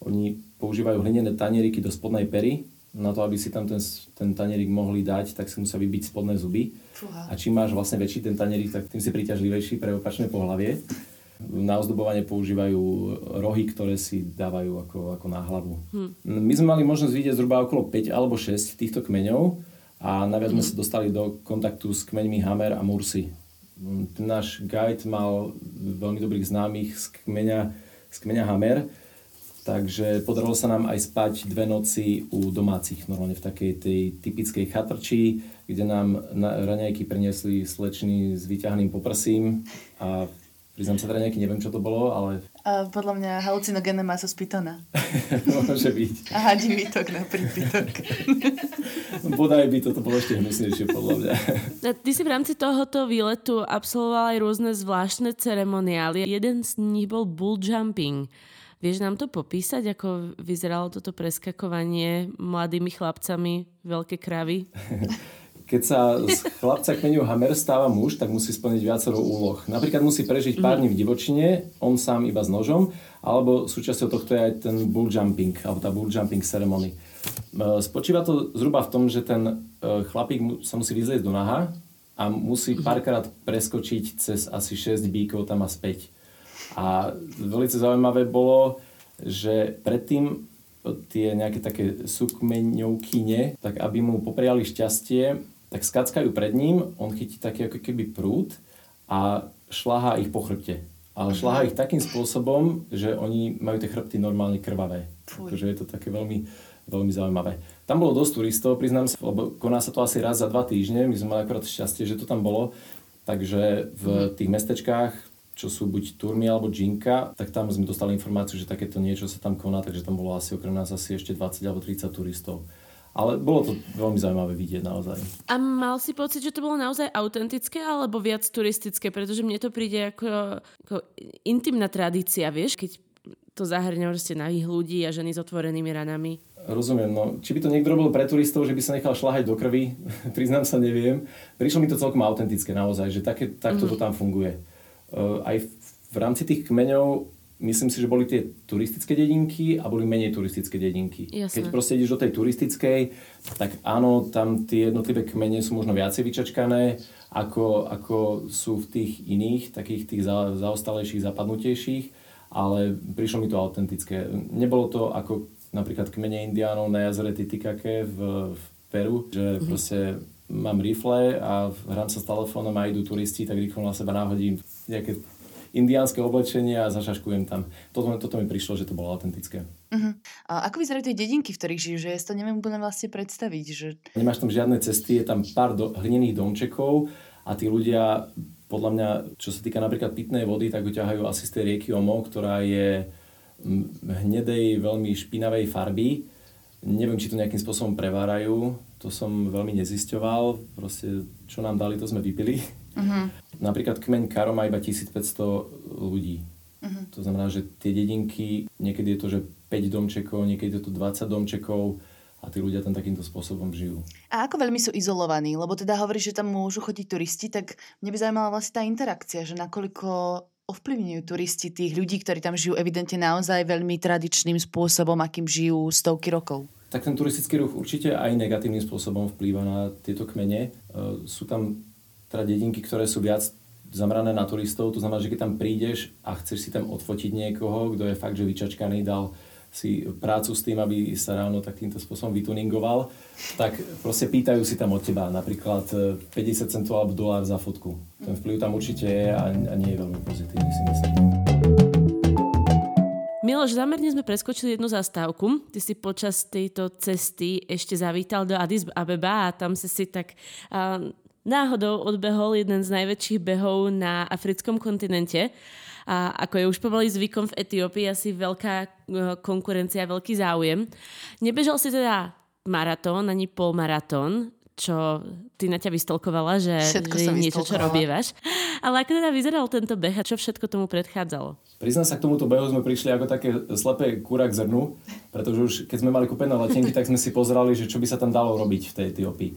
Speaker 3: Oni používajú hlinené tanieriky do spodnej pery. Na to, aby si tam ten, ten tanierik mohli dať, tak si musia vybiť spodné zuby. Fúha. A čím máš vlastne väčší ten tanierik, tak tým si príťažlivejší pre opačné pohlavie. Na ozdobovanie používajú rohy, ktoré si dávajú ako, ako na hlavu. Hm. My sme mali možnosť vidieť zhruba okolo 5 alebo 6 týchto kmeňov a naviac hm. sme sa dostali do kontaktu s kmeňmi Hammer a Mursi náš guide mal veľmi dobrých známych z kmeňa, z kmeňa Hammer, takže podarilo sa nám aj spať dve noci u domácich, normálne v takej tej typickej chatrči, kde nám raňajky priniesli slečny s vyťahným poprsím a Priznám sa nejaký, neviem, čo to bolo, ale...
Speaker 1: A podľa mňa halucinogénne maso z pitona. *laughs*
Speaker 3: Môže byť.
Speaker 1: A hadí výtok na prípitok. *laughs*
Speaker 3: Bodaj by toto bolo ešte hnusnejšie, podľa mňa.
Speaker 2: Ty si v rámci tohoto výletu absolvoval aj rôzne zvláštne ceremoniály. Jeden z nich bol bull jumping. Vieš nám to popísať, ako vyzeralo toto preskakovanie mladými chlapcami veľké kravy? *laughs*
Speaker 3: keď sa z chlapca kmeňu Hammer stáva muž, tak musí splniť viacero úloh. Napríklad musí prežiť pár dní v divočine, on sám iba s nožom, alebo súčasťou tohto je aj ten bull jumping, alebo tá bull jumping ceremony. E, spočíva to zhruba v tom, že ten e, chlapík sa musí vyzlieť do naha a musí mhm. párkrát preskočiť cez asi 6 bíkov tam a späť. A veľmi zaujímavé bolo, že predtým tie nejaké také sukmeňovkyne, tak aby mu popriali šťastie, tak skackajú pred ním, on chytí taký ako keby prúd a šláha ich po chrbte. Ale šláha ich takým spôsobom, že oni majú tie chrbty normálne krvavé. Takže je to také veľmi, veľmi zaujímavé. Tam bolo dosť turistov, priznám sa, lebo koná sa to asi raz za dva týždne, my sme mali akorát šťastie, že to tam bolo. Takže v mhm. tých mestečkách, čo sú buď Turmi alebo Džinka, tak tam sme dostali informáciu, že takéto niečo sa tam koná, takže tam bolo asi okrem nás asi ešte 20 alebo 30 turistov. Ale bolo to veľmi zaujímavé vidieť naozaj.
Speaker 2: A mal si pocit, že to bolo naozaj autentické alebo viac turistické? Pretože mne to príde ako, ako intimná tradícia, vieš, keď to zahrňa proste nahých ľudí a ženy s otvorenými ranami.
Speaker 3: Rozumiem, no či by to niekto robil pre turistov, že by sa nechal šľahať do krvi, *laughs* priznám sa, neviem. Prišlo mi to celkom autentické naozaj, že také, takto mm-hmm. to tam funguje. Uh, aj v, v rámci tých kmeňov myslím si, že boli tie turistické dedinky a boli menej turistické dedinky.
Speaker 2: Jasne.
Speaker 3: Keď proste ideš do tej turistickej, tak áno, tam tie jednotlivé kmene sú možno viacej vyčačkané, ako, ako sú v tých iných, takých tých za, zaostalejších, zapadnutejších, ale prišlo mi to autentické. Nebolo to ako napríklad kmene indiánov na jazere Titicake v, v Peru, že mm-hmm. proste mám rifle a hrám sa s telefónom a idú turisti, tak rýchlo na seba náhodím nejaké indiánske oblečenie a zašaškujem tam. Toto, toto mi prišlo, že to bolo autentické.
Speaker 1: Uh-huh. A ako vyzerajú tie dedinky, v ktorých žijú? Že ja si to neviem úplne vlastne predstaviť. Že...
Speaker 3: Nemáš tam žiadne cesty, je tam pár do, hlinených domčekov a tí ľudia, podľa mňa, čo sa týka napríklad pitnej vody, tak ťahajú asi z tej rieky Omo, ktorá je hnedej, veľmi špinavej farby. Neviem, či to nejakým spôsobom prevárajú, to som veľmi nezisťoval. Proste, čo nám dali, to sme vypili. *laughs* Uh-huh. Napríklad kmeň Karo má iba 1500 ľudí. Uh-huh. To znamená, že tie dedinky, niekedy je to, že 5 domčekov, niekedy je to 20 domčekov a tí ľudia tam takýmto spôsobom žijú.
Speaker 1: A ako veľmi sú izolovaní? Lebo teda hovorí, že tam môžu chodiť turisti, tak mne by zaujímala vlastne tá interakcia, že nakoľko ovplyvňujú turisti tých ľudí, ktorí tam žijú evidentne naozaj veľmi tradičným spôsobom, akým žijú stovky rokov.
Speaker 3: Tak ten turistický ruch určite aj negatívnym spôsobom vplýva na tieto kmene. E, sú tam teda dedinky, ktoré sú viac zamrané na turistov, to znamená, že keď tam prídeš a chceš si tam odfotiť niekoho, kto je fakt, že vyčačkaný, dal si prácu s tým, aby sa ráno tak týmto spôsobom vytuningoval, tak proste pýtajú si tam od teba napríklad 50 e, centov alebo dolár za fotku. Ten vplyv tam určite je a, nie je veľmi pozitívny, si myslím.
Speaker 2: Miloš, zámerne sme preskočili jednu zastávku. Ty si počas tejto cesty ešte zavítal do Addis Abeba a tam si si tak uh, náhodou odbehol jeden z najväčších behov na africkom kontinente. A ako je už pomaly zvykom v Etiópii, asi veľká e, konkurencia, veľký záujem. Nebežal si teda maratón ani polmaratón, čo ty na ťa vystolkovala, že, že je niečo, čo robievaš. Ale ako teda vyzeral tento beh a čo všetko tomu predchádzalo?
Speaker 3: Priznám sa, k tomuto behu sme prišli ako také slepé kúra k zrnu, pretože už keď sme mali kúpené letenky, *laughs* tak sme si pozerali, že čo by sa tam dalo robiť v tej Etiópii.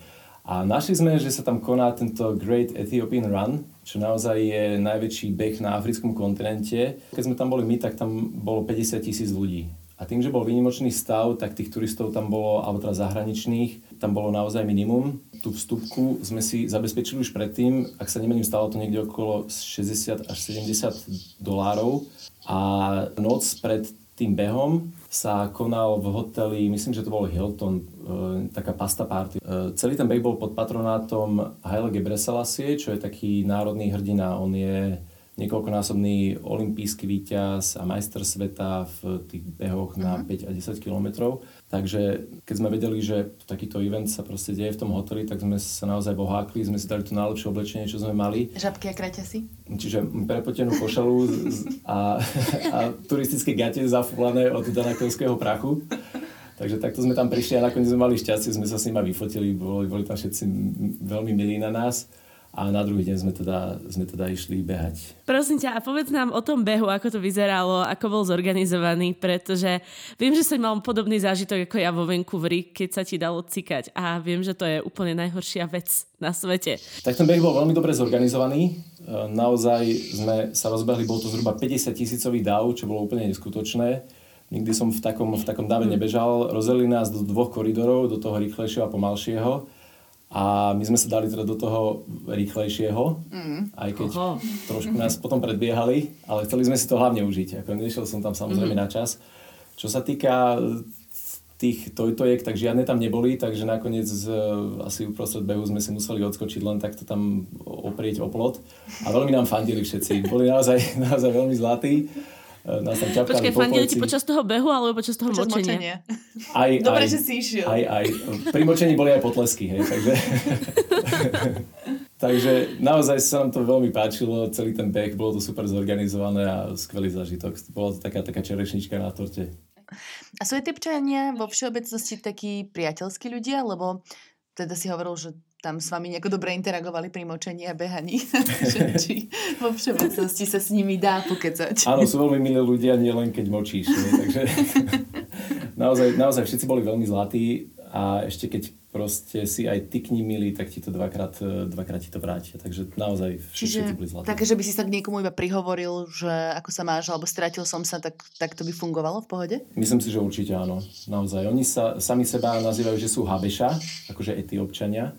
Speaker 3: A našli sme, že sa tam koná tento Great Ethiopian Run, čo naozaj je najväčší beh na africkom kontinente. Keď sme tam boli my, tak tam bolo 50 tisíc ľudí. A tým, že bol výnimočný stav, tak tých turistov tam bolo, alebo teda zahraničných, tam bolo naozaj minimum. Tú vstupku sme si zabezpečili už predtým, ak sa nemením, stalo to niekde okolo 60 až 70 dolárov. A noc pred tým behom sa konal v hoteli, myslím, že to bol Hilton, e, taká pasta party. E, celý ten beh bol pod patronátom Haile Gebrselassie, čo je taký národný hrdina. On je niekoľkonásobný olimpijský víťaz a majster sveta v tých behoch na uh-huh. 5 a 10 kilometrov. Takže keď sme vedeli, že takýto event sa proste deje v tom hoteli, tak sme sa naozaj bohákli, sme si dali to najlepšie oblečenie, čo sme mali.
Speaker 1: Žabky a kraťasy?
Speaker 3: Čiže prepotenú košelu a, a turistické gate zafúlané od danakovského prachu. Takže takto sme tam prišli a nakoniec sme mali šťastie, sme sa s nimi vyfotili, boli, boli tam všetci veľmi milí na nás a na druhý deň sme teda, sme teda išli behať.
Speaker 2: Prosím ťa, a povedz nám o tom behu, ako to vyzeralo, ako bol zorganizovaný, pretože viem, že som mal podobný zážitok ako ja vo Vancouveri, keď sa ti dalo cikať a viem, že to je úplne najhoršia vec na svete.
Speaker 3: Tak ten beh bol veľmi dobre zorganizovaný. E, naozaj sme sa rozbehli, bol to zhruba 50 tisícový dav, čo bolo úplne neskutočné. Nikdy som v takom, v takom dave nebežal. Rozdelili nás do dvoch koridorov, do toho rýchlejšieho a pomalšieho a my sme sa dali teda do toho rýchlejšieho, mm. aj keď Aha. trošku nás potom predbiehali, ale chceli sme si to hlavne užiť. Ako nešiel som tam samozrejme mm. na čas. Čo sa týka tých tojtojek, tak žiadne tam neboli, takže nakoniec z, asi uprostred behu sme si museli odskočiť len takto tam oprieť o plot. A veľmi nám fandili všetci. Boli naozaj, *laughs* naozaj veľmi zlatí.
Speaker 2: E, nás tam ťapkali Počkej, fandili ti počas toho behu alebo počas toho počas močenia?
Speaker 1: močenia. Aj, Dobre, aj, že si išiel.
Speaker 3: Aj, aj. Pri močení boli aj potlesky, hej, takže... *laughs* takže naozaj sa nám to veľmi páčilo, celý ten beh, bolo to super zorganizované a skvelý zážitok. Bola to taká, taká čerešnička na torte.
Speaker 1: A sú Etiopčania vo všeobecnosti takí priateľskí ľudia, lebo teda si hovoril, že tam s vami nejako dobre interagovali pri močení a behaní. *laughs* či vo všeobecnosti sa s nimi dá pokecať.
Speaker 3: Áno, sú veľmi milí ľudia, nielen keď močíš. Ne? Takže *laughs* naozaj, naozaj všetci boli veľmi zlatí a ešte keď proste si aj ty k ním milí, tak ti to dvakrát, dvakrát ti to vrátia. Takže naozaj všetci boli zlatí.
Speaker 1: Takže by si sa k niekomu iba prihovoril, že ako sa máš, alebo stratil som sa, tak, tak to by fungovalo v pohode?
Speaker 3: Myslím si, že určite áno. Naozaj. Oni sa sami seba nazývajú, že sú habeša, akože etiópčania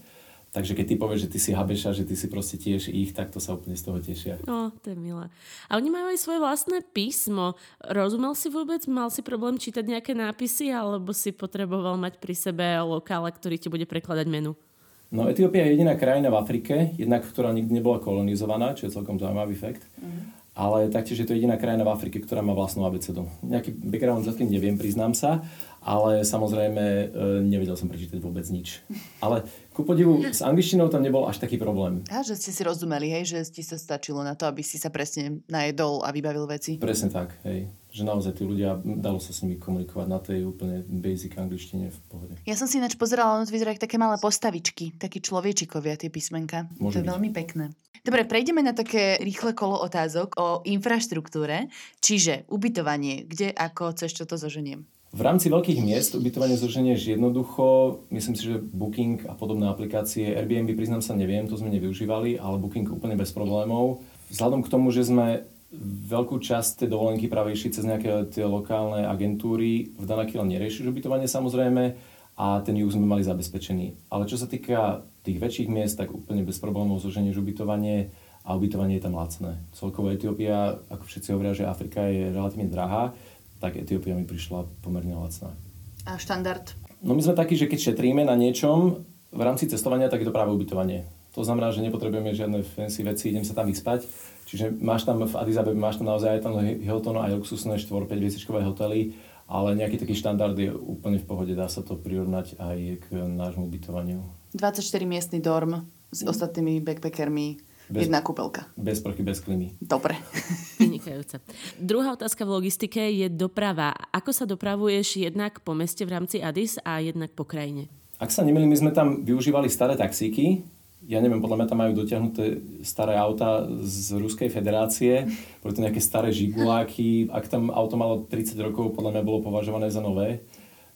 Speaker 3: Takže keď ty povieš, že ty si habeša, že ty si proste tiež ich, tak to sa úplne z toho tešia.
Speaker 2: No, to je milé. A oni majú aj svoje vlastné písmo. Rozumel si vôbec? Mal si problém čítať nejaké nápisy, alebo si potreboval mať pri sebe lokála, ktorý ti bude prekladať menu?
Speaker 3: No, Etiópia je jediná krajina v Afrike, jednak ktorá nikdy nebola kolonizovaná, čo je celkom zaujímavý fakt. Mm. Ale taktiež je to jediná krajina v Afrike, ktorá má vlastnú abecedu. Nejaký background za tým neviem, priznám sa, ale samozrejme e, nevedel som prečítať vôbec nič. *laughs* Ale ku podivu, s angličtinou tam nebol až taký problém.
Speaker 1: A že ste si rozumeli, hej, že ti sa stačilo na to, aby si sa presne najedol a vybavil veci.
Speaker 3: Presne tak, hej. Že naozaj tí ľudia, dalo sa s nimi komunikovať na tej úplne basic angličtine v pohode.
Speaker 1: Ja som si ináč pozerala, ono to vyzerá také malé postavičky, také človečikovia tie písmenka. Môže to je byť. veľmi pekné. Dobre, prejdeme na také rýchle kolo otázok o infraštruktúre, čiže ubytovanie, kde, ako, cez čo to zoženiem.
Speaker 3: V rámci veľkých miest ubytovanie zloženieš jednoducho. Myslím si, že Booking a podobné aplikácie, Airbnb priznám sa neviem, to sme nevyužívali, ale Booking úplne bez problémov. Vzhľadom k tomu, že sme veľkú časť tej dovolenky práve išli cez nejaké tie lokálne agentúry, v Danakile neriešiš ubytovanie samozrejme a ten juh sme mali zabezpečený. Ale čo sa týka tých väčších miest, tak úplne bez problémov zloženieš ubytovanie a ubytovanie je tam lacné. Celkovo Etiópia, ako všetci hovoria, že Afrika je relatívne drahá, tak Etiópia mi prišla pomerne lacná.
Speaker 1: A štandard?
Speaker 3: No my sme takí, že keď šetríme na niečom v rámci cestovania, tak je to práve ubytovanie. To znamená, že nepotrebujeme žiadne fancy veci, idem sa tam vyspať. Čiže máš tam v Addis Abebe, máš tam naozaj aj tam Hilton aj luxusné 4-5 hviezdičkové hotely, ale nejaký taký štandard je úplne v pohode, dá sa to prirovnať aj k nášmu ubytovaniu.
Speaker 1: 24 miestny dorm s ostatnými backpackermi bez, Jedna kúpelka.
Speaker 3: Bez prchy, bez klimy.
Speaker 1: Dobre. *laughs*
Speaker 2: Vynikajúce. Druhá otázka v logistike je doprava. Ako sa dopravuješ jednak po meste v rámci Addis a jednak po krajine?
Speaker 3: Ak sa nemýlim, my sme tam využívali staré taxíky. Ja neviem, podľa mňa tam majú dotiahnuté staré auta z Ruskej federácie, boli to nejaké staré žiguláky. Ak tam auto malo 30 rokov, podľa mňa bolo považované za nové.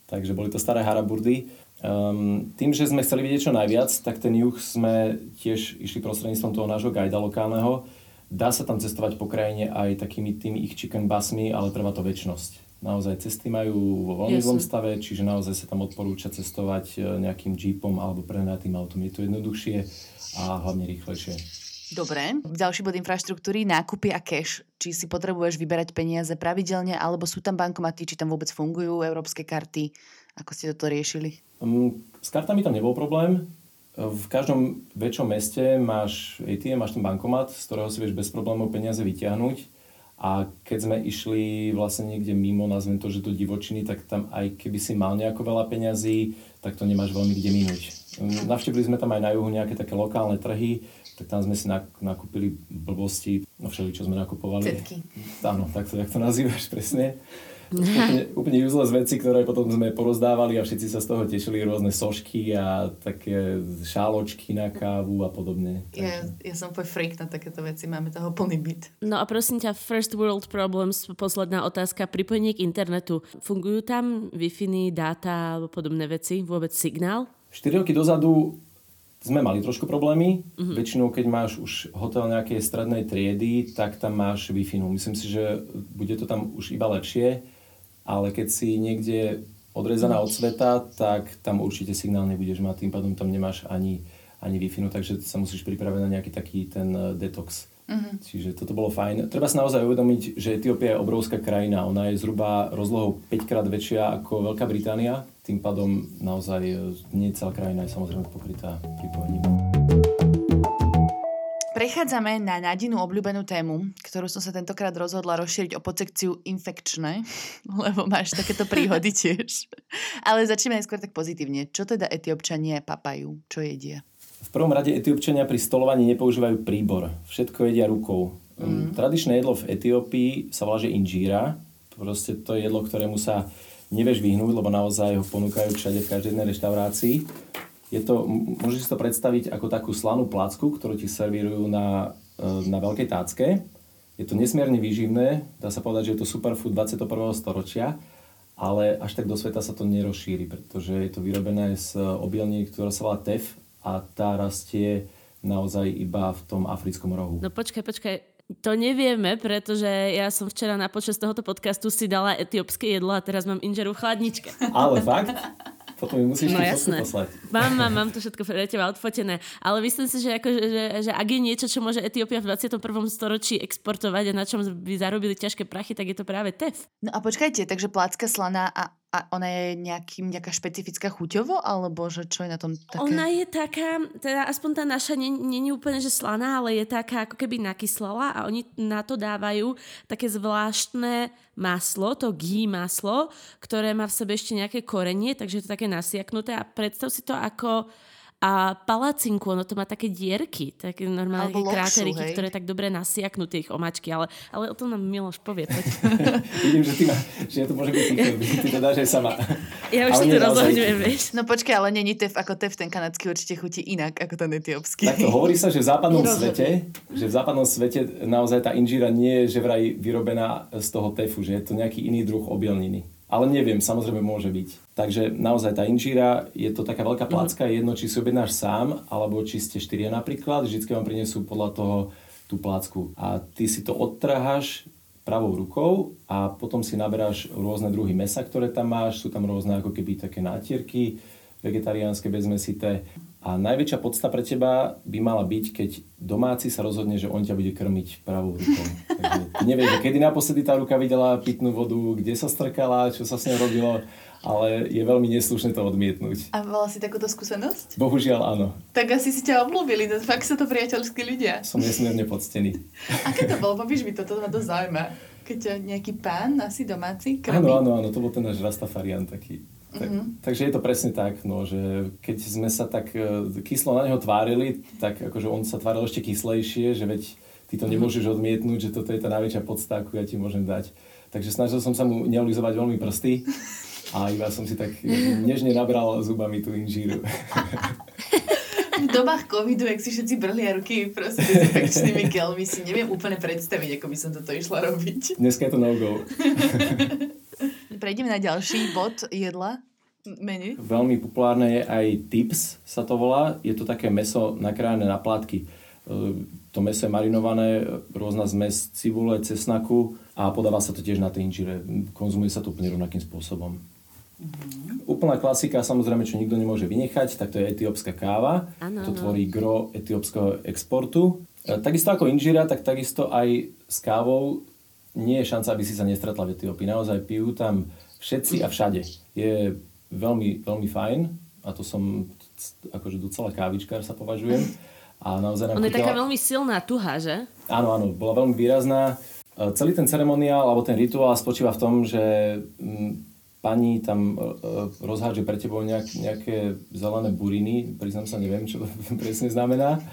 Speaker 3: Takže boli to staré haraburdy. Um, tým, že sme chceli vidieť čo najviac, tak ten juh sme tiež išli prostredníctvom toho nášho guida lokálneho. Dá sa tam cestovať po krajine aj takými tými ich chicken busmi, ale trvá to väčnosť. Naozaj cesty majú vo veľmi zlom stave, čiže naozaj sa tam odporúča cestovať e, nejakým jeepom alebo prenajatým autom. Je to jednoduchšie a hlavne rýchlejšie.
Speaker 1: Dobre. Ďalší bod infraštruktúry, nákupy a cash. Či si potrebuješ vyberať peniaze pravidelne, alebo sú tam bankomaty, či tam vôbec fungujú európske karty. Ako ste toto riešili?
Speaker 3: Um, s kartami tam nebol problém. V každom väčšom meste máš ATM, máš ten bankomat, z ktorého si vieš bez problémov peniaze vyťahnuť. A keď sme išli vlastne niekde mimo, nazvem to, že do divočiny, tak tam aj keby si mal nejako veľa peňazí, tak to nemáš veľmi kde minúť. Navštívili sme tam aj na juhu nejaké také lokálne trhy, tak tam sme si nakúpili blbosti, no všeli, čo sme nakupovali.
Speaker 1: Cetky.
Speaker 3: Áno, tak to, jak to nazývaš presne úplne, úplne useless veci, ktoré potom sme porozdávali a všetci sa z toho tešili, rôzne sošky a také šáločky na kávu a podobne.
Speaker 1: Ja, ja som úplne freak na takéto veci, máme toho plný byt.
Speaker 2: No a prosím ťa, First World Problems, posledná otázka, pripojenie k internetu. Fungujú tam Wi-Fi, dáta alebo podobné veci, vôbec signál?
Speaker 3: 4 roky dozadu sme mali trošku problémy. Mm-hmm. Väčšinou, keď máš už hotel nejakej strednej triedy, tak tam máš Wi-Fi. Myslím si, že bude to tam už iba lepšie ale keď si niekde odrezaná od sveta, tak tam určite signál nebudeš mať, tým pádom tam nemáš ani, ani Wi-Fi, no, takže sa musíš pripraviť na nejaký taký ten eh, detox. Uh-huh. Čiže toto bolo fajn. Treba sa naozaj uvedomiť, že Etiópia je obrovská krajina. Ona je zhruba rozlohou 5 krát väčšia ako Veľká Británia. Tým pádom naozaj eh, nie celá krajina je samozrejme pokrytá pripojením.
Speaker 1: Prechádzame na Nadinu obľúbenú tému, ktorú som sa tentokrát rozhodla rozšíriť o podsekciu infekčné, *laughs* lebo máš takéto príhody *laughs* tiež. Ale začneme najskôr tak pozitívne. Čo teda etiopčania papajú? Čo jedia?
Speaker 3: V prvom rade etiopčania pri stolovaní nepoužívajú príbor. Všetko jedia rukou. Mm. Tradičné jedlo v Etiópii sa volá, že inžíra. Proste to je jedlo, ktorému sa nevieš vyhnúť, lebo naozaj ho ponúkajú všade v každej jednej reštaurácii. Je to, môžeš si to predstaviť ako takú slanú placku, ktorú ti servírujú na, e, na veľkej tácke. Je to nesmierne výživné, dá sa povedať, že je to superfood 21. storočia, ale až tak do sveta sa to nerozšíri, pretože je to vyrobené z obilní, ktorá sa volá tef a tá rastie naozaj iba v tom africkom rohu.
Speaker 2: No počkaj, počkaj, to nevieme, pretože ja som včera na počas tohoto podcastu si dala etiópske jedlo a teraz mám inžeru v chladničke.
Speaker 3: Ale fakt? *laughs* Potom mi musíš no, jasné. poslať.
Speaker 2: Mám, mám, *laughs* mám to všetko pre teba odfotené. Ale myslím si, že, ako, že, že ak je niečo, čo môže Etiópia v 21. storočí exportovať a na čom by zarobili ťažké prachy, tak je to práve TEF.
Speaker 1: No a počkajte, takže plácka slaná a a ona je nejakým, nejaká špecifická chuťovo, alebo že čo je na tom také?
Speaker 2: Ona je taká, teda aspoň tá naša není úplne že slaná, ale je taká ako keby nakyslala a oni na to dávajú také zvláštne maslo, to ghee maslo, ktoré má v sebe ešte nejaké korenie, takže je to také nasiaknuté a predstav si to ako a palacinku, ono to má také dierky, také normálne také kráteriky, ktoré tak dobre nasiaknú tie ich omačky, ale, ale o tom nám Miloš povie. *laughs*
Speaker 3: Vidím, že, ty má, že ja to môže byť ticho, ty to dáš aj sama.
Speaker 2: Ja už si to rozhodňujem, vieš.
Speaker 1: No počkaj, ale není tef ako tef, ten kanadský určite chutí inak ako ten etiópsky.
Speaker 3: to hovorí sa, že v západnom svete, že v západnom svete naozaj tá inžíra nie je že vraj vyrobená z toho tefu, že je to nejaký iný druh obilniny. Ale neviem, samozrejme môže byť. Takže naozaj tá inžíra, je to taká veľká mhm. placka, mm-hmm. jedno, či si objednáš sám, alebo či ste štyria napríklad, vždycky vám prinesú podľa toho tú placku. A ty si to odtrháš pravou rukou a potom si naberáš rôzne druhy mesa, ktoré tam máš, sú tam rôzne ako keby také nátierky, vegetariánske, bezmesité. A najväčšia podsta pre teba by mala byť, keď domáci sa rozhodne, že on ťa bude krmiť pravou rukou. Takže nevieš, kedy naposledy tá ruka videla pitnú vodu, kde sa strkala, čo sa s ňou robilo, ale je veľmi neslušné to odmietnúť.
Speaker 1: A mala si takúto skúsenosť?
Speaker 3: Bohužiaľ áno.
Speaker 1: Tak asi si ťa obľúbili, to fakt sa to priateľskí ľudia.
Speaker 3: Som nesmierne poctený.
Speaker 1: Aké to bolo? Popíš mi to, to ma to zaujíma. Keď nejaký pán, asi domáci, krmi?
Speaker 3: Áno, áno, áno, to bol ten náš Rastafarian taký tak, mm-hmm. Takže je to presne tak, no, že keď sme sa tak uh, kyslo na neho tvárili, tak akože on sa tváril ešte kyslejšie, že veď ty to mhm. nemôžeš odmietnúť, že toto je tá najväčšia podsta, akú ja ti môžem dať. Takže snažil som sa mu neulizovať veľmi prsty a iba som si tak nežne nabral zubami tú inžíru.
Speaker 1: v dobách covidu, ak si všetci brlia ruky proste dezinfekčnými gelmi, si neviem úplne predstaviť, ako by som toto išla robiť.
Speaker 3: Dneska je to no-go. *laughs*
Speaker 1: Prejdeme na ďalší bod jedla menu.
Speaker 3: Veľmi populárne je aj tips, sa to volá. Je to také meso nakrájane na plátky. E, to meso je marinované, rôzna zmes cibule, cesnaku a podáva sa to tiež na tej inžire. Konzumuje sa to úplne rovnakým spôsobom. Mm-hmm. Úplná klasika, samozrejme, čo nikto nemôže vynechať, tak to je etiópska káva. Ano, to tvorí gro etiópskeho exportu. E, takisto ako inžíra, tak takisto aj s kávou nie je šanca, aby si sa nestretla v Etiópii. Naozaj pijú tam všetci a všade. Je veľmi, veľmi fajn a to som akože docela kávičkár sa považujem. A naozaj
Speaker 2: nám Ona je taká veľmi silná tuha, že?
Speaker 3: Áno, áno, bola veľmi výrazná. E, celý ten ceremoniál alebo ten rituál spočíva v tom, že pani tam e, e, rozhádže pre tebou nejak, nejaké zelené buriny, priznám sa, neviem, čo to *laughs* presne znamená.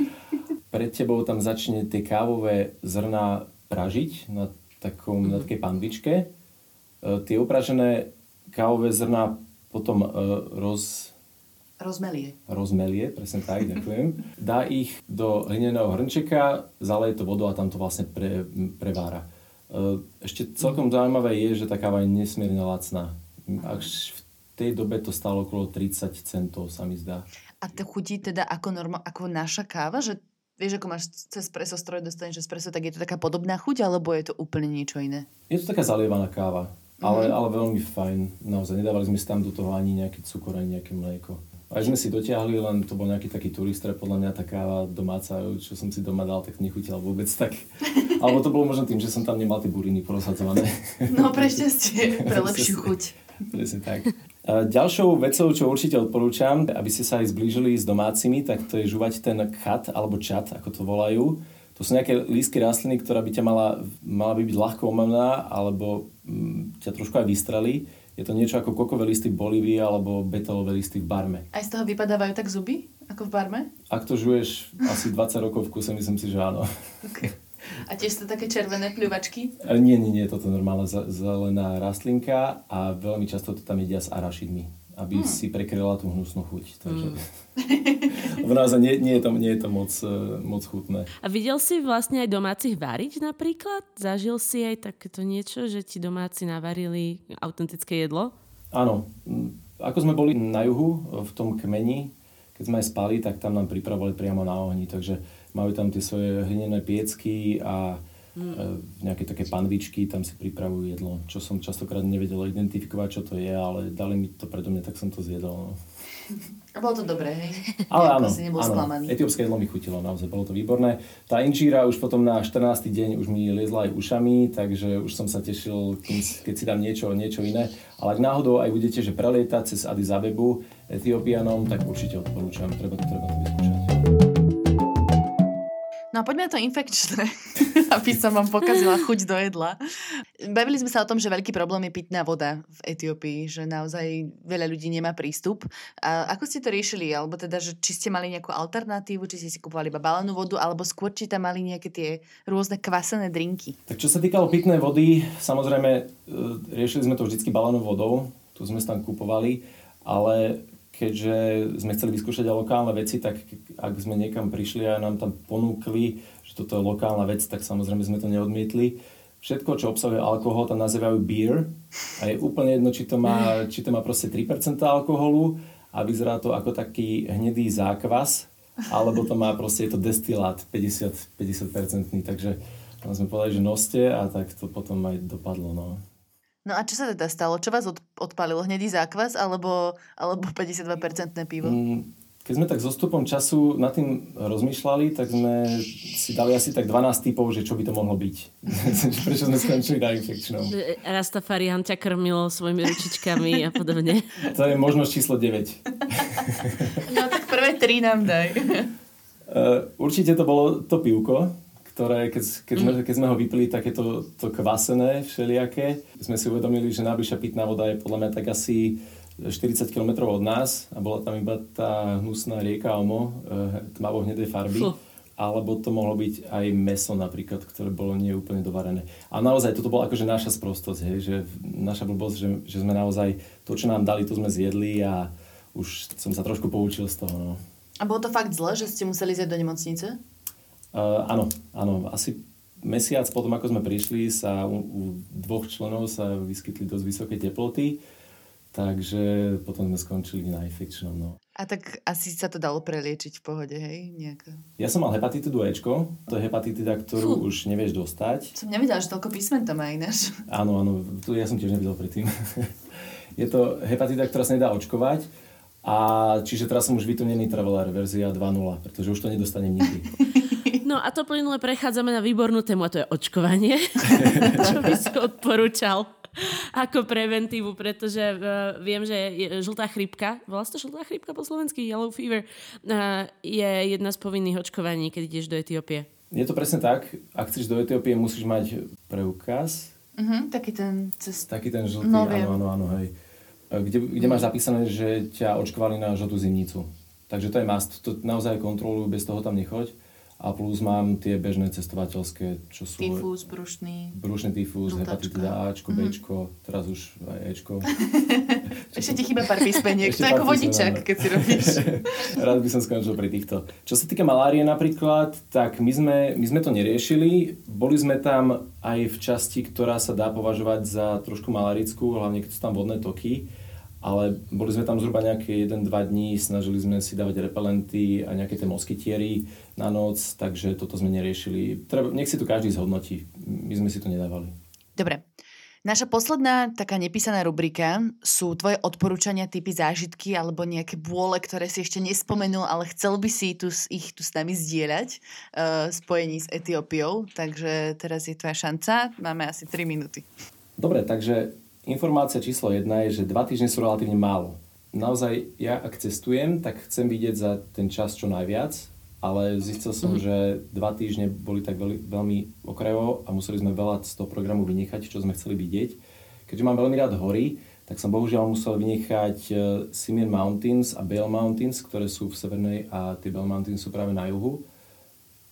Speaker 3: Pred tebou tam začne tie kávové zrná pražiť na takom, mm-hmm. na takej panvičke. E, tie upražené kávové zrná potom e, roz...
Speaker 1: Rozmelie.
Speaker 3: Rozmelie, presne tak, ďakujem. *laughs* Dá ich do hlineného hrnčeka, zaleje to vodou a tam to vlastne pre, prevára. E, ešte celkom zaujímavé je, že tá káva je nesmierne lacná. Až v tej dobe to stalo okolo 30 centov, sa mi zdá.
Speaker 1: A to chutí teda ako, norma, ako naša káva, že Vieš, ako máš cez preso stroj, dostaneš espresso, tak je to taká podobná chuť, alebo je to úplne niečo iné?
Speaker 3: Je to taká zalievaná káva, ale, mm. ale veľmi fajn. Naozaj, nedávali sme si tam do toho ani nejaký cukor, ani nejaké mlieko. Aj sme si dotiahli, len to bol nejaký taký turistre, podľa mňa tá káva domáca, čo som si doma dal, tak nechutila vôbec tak. *laughs* Alebo to bolo možno tým, že som tam nemal tie buriny porozhadzované.
Speaker 1: No pre šťastie, pre *laughs* lepšiu chuť.
Speaker 3: Presne tak. *laughs* Ďalšou vecou, čo určite odporúčam, aby ste sa aj zblížili s domácimi, tak to je žuvať ten chat alebo čat, ako to volajú. To sú nejaké lístky rastliny, ktorá by ťa mala, mala by byť ľahko omamná alebo mm, ťa trošku aj vystrelí. Je to niečo ako kokové listy v Bolívii alebo betelové listy v Barme.
Speaker 1: Aj z toho vypadávajú tak zuby, ako v Barme?
Speaker 3: Ak to žuješ asi 20 rokov v kuse, myslím si, že áno.
Speaker 1: Okay. A tiež sú také červené pľuvačky?
Speaker 3: Nie, nie, nie, toto je normálna zelená rastlinka a veľmi často to tam jedia s arašidmi, aby hmm. si prekryla tú hnusnú chuť. Takže... Hmm. *laughs* naozaj nie, nie, je to, nie je to moc, e, moc chutné.
Speaker 2: A videl si vlastne aj domácich variť napríklad? Zažil si aj takéto niečo, že ti domáci navarili autentické jedlo?
Speaker 3: Áno. Ako sme boli na juhu, v tom kmeni, keď sme aj spali, tak tam nám pripravovali priamo na ohni, takže majú tam tie svoje hlinené piecky a mm. nejaké také panvičky, tam si pripravujú jedlo, čo som častokrát nevedel identifikovať, čo to je, ale dali mi to predo mňa, tak som to zjedol. No.
Speaker 1: A bolo to dobré, hej?
Speaker 3: Ale áno, si nebol áno. etiópske jedlo mi chutilo, naozaj, bolo to výborné. Tá inžíra už potom na 14. deň už mi liezla aj ušami, takže už som sa tešil, keď si dám niečo, niečo iné. Ale ak náhodou aj budete, že prelietať cez Addis Abebu Etiópianom, tak určite odporúčam, treba, treba to vyskúšať.
Speaker 1: No a poďme na to infekčné, *laughs* aby som vám pokazila chuť do jedla. Bavili sme sa o tom, že veľký problém je pitná voda v Etiópii, že naozaj veľa ľudí nemá prístup. A ako ste to riešili? Alebo teda, že či ste mali nejakú alternatívu, či ste si kupovali iba balenú vodu, alebo skôr či tam mali nejaké tie rôzne kvasené drinky?
Speaker 3: Tak čo sa týkalo pitnej vody, samozrejme e, riešili sme to vždycky balenú vodou, tu sme sa tam kupovali, ale keďže sme chceli vyskúšať aj lokálne veci, tak ak sme niekam prišli a nám tam ponúkli, že toto je lokálna vec, tak samozrejme sme to neodmietli. všetko, čo obsahuje alkohol, tam nazývajú beer a je úplne jedno, či to má, či to má proste 3% alkoholu a vyzerá to ako taký hnedý zákvas, alebo to má proste, je to destilát 50, 50%, takže tam sme povedali, že noste a tak to potom aj dopadlo. No.
Speaker 1: No a čo sa teda stalo? Čo vás odpálilo? Hnedý zákvas alebo, alebo 52% pivo? Mm,
Speaker 3: keď sme tak so stupom času nad tým rozmýšľali, tak sme si dali asi tak 12 typov, že čo by to mohlo byť. *laughs* Prečo sme skončili na infekčnom.
Speaker 2: Rastafari ťa krmilo svojimi ručičkami a podobne. *laughs*
Speaker 3: To je možnosť číslo 9.
Speaker 1: No tak prvé tri nám daj.
Speaker 3: Uh, *laughs* určite to bolo to pivko, ktoré keď, keď, sme, keď sme ho vypili, také to, to kvasené všelijaké. Sme si uvedomili, že najbližšia pitná voda je podľa mňa tak asi 40 km od nás a bola tam iba tá hnusná rieka Omo, e, tmavo hnedé farby. Fuh. Alebo to mohlo byť aj meso napríklad, ktoré bolo nie úplne dovarené. A naozaj, toto bola akože naša sprostosť, hej, že naša blbosť, že, že sme naozaj to, čo nám dali, to sme zjedli a už som sa trošku poučil z toho. No.
Speaker 1: A bolo to fakt zle, že ste museli zjeť do nemocnice?
Speaker 3: Uh, áno, áno. Asi mesiac potom, ako sme prišli, sa u, u dvoch členov sa vyskytli dosť vysoké teploty Takže potom sme skončili na infekčnom. No.
Speaker 1: A tak asi sa to dalo preliečiť v pohode, hej? Nejaká.
Speaker 3: Ja som mal hepatitidu Ečko. To je hepatitida, ktorú Fú. už nevieš dostať.
Speaker 1: Som nevedela, že toľko písmen tam má ináč.
Speaker 3: Áno, áno. Tu ja som tiež nevidel predtým. *laughs* je to hepatita, ktorá sa nedá očkovať. A čiže teraz som už vytunený traveler verzia 2.0, pretože už to nedostanem nikdy. *laughs* *laughs*
Speaker 2: No a to plynule prechádzame na výbornú tému a to je očkovanie. *laughs* Čo by si odporúčal? ako preventívu, pretože uh, viem, že je, žltá chrypka, volá to žltá chrypka po slovensky, yellow fever, uh, je jedna z povinných očkovaní, keď ideš do Etiópie.
Speaker 3: Je to presne tak. Ak chceš do Etiópie, musíš mať preukaz.
Speaker 1: Uh-huh, taký ten cest...
Speaker 3: Taký ten žltý, no, áno, áno, áno, hej. Kde, kde máš zapísané, že ťa očkovali na žltú zimnicu. Takže to je must. To naozaj kontrolujú, bez toho tam nechoď a plus mám tie bežné cestovateľské, čo sú...
Speaker 1: Tyfus, brušný.
Speaker 3: Brušný tyfus, hepatitida Ačko, mm. Bčko, teraz už aj Ečko. *laughs*
Speaker 1: Ešte ti chýba pár písmeniek, to je ako vodičak, keď si robíš. *laughs*
Speaker 3: Rád by som skončil pri týchto. Čo sa týka malárie napríklad, tak my sme, my sme to neriešili. Boli sme tam aj v časti, ktorá sa dá považovať za trošku malarickú, hlavne keď sú tam vodné toky ale boli sme tam zhruba nejaké 1-2 dní, snažili sme si dávať repelenty a nejaké tie moskytiery na noc, takže toto sme neriešili. Treba, nech si to každý zhodnotí, my sme si to nedávali.
Speaker 1: Dobre. Naša posledná taká nepísaná rubrika sú tvoje odporúčania, typy zážitky alebo nejaké bôle, ktoré si ešte nespomenul, ale chcel by si tu, ich tu s nami zdieľať uh, spojení s Etiópiou. Takže teraz je tvoja šanca. Máme asi 3 minúty.
Speaker 3: Dobre, takže Informácia číslo jedna je, že dva týždne sú relatívne málo. Naozaj, ja ak cestujem, tak chcem vidieť za ten čas čo najviac, ale zistil som, mm. že dva týždne boli tak veľmi, veľmi okrajovo a museli sme veľa z toho programu vynechať, čo sme chceli vidieť. Keďže mám veľmi rád hory, tak som bohužiaľ musel vynechať e, Simir Mountains a Bale Mountains, ktoré sú v severnej a tie Bale Mountains sú práve na juhu.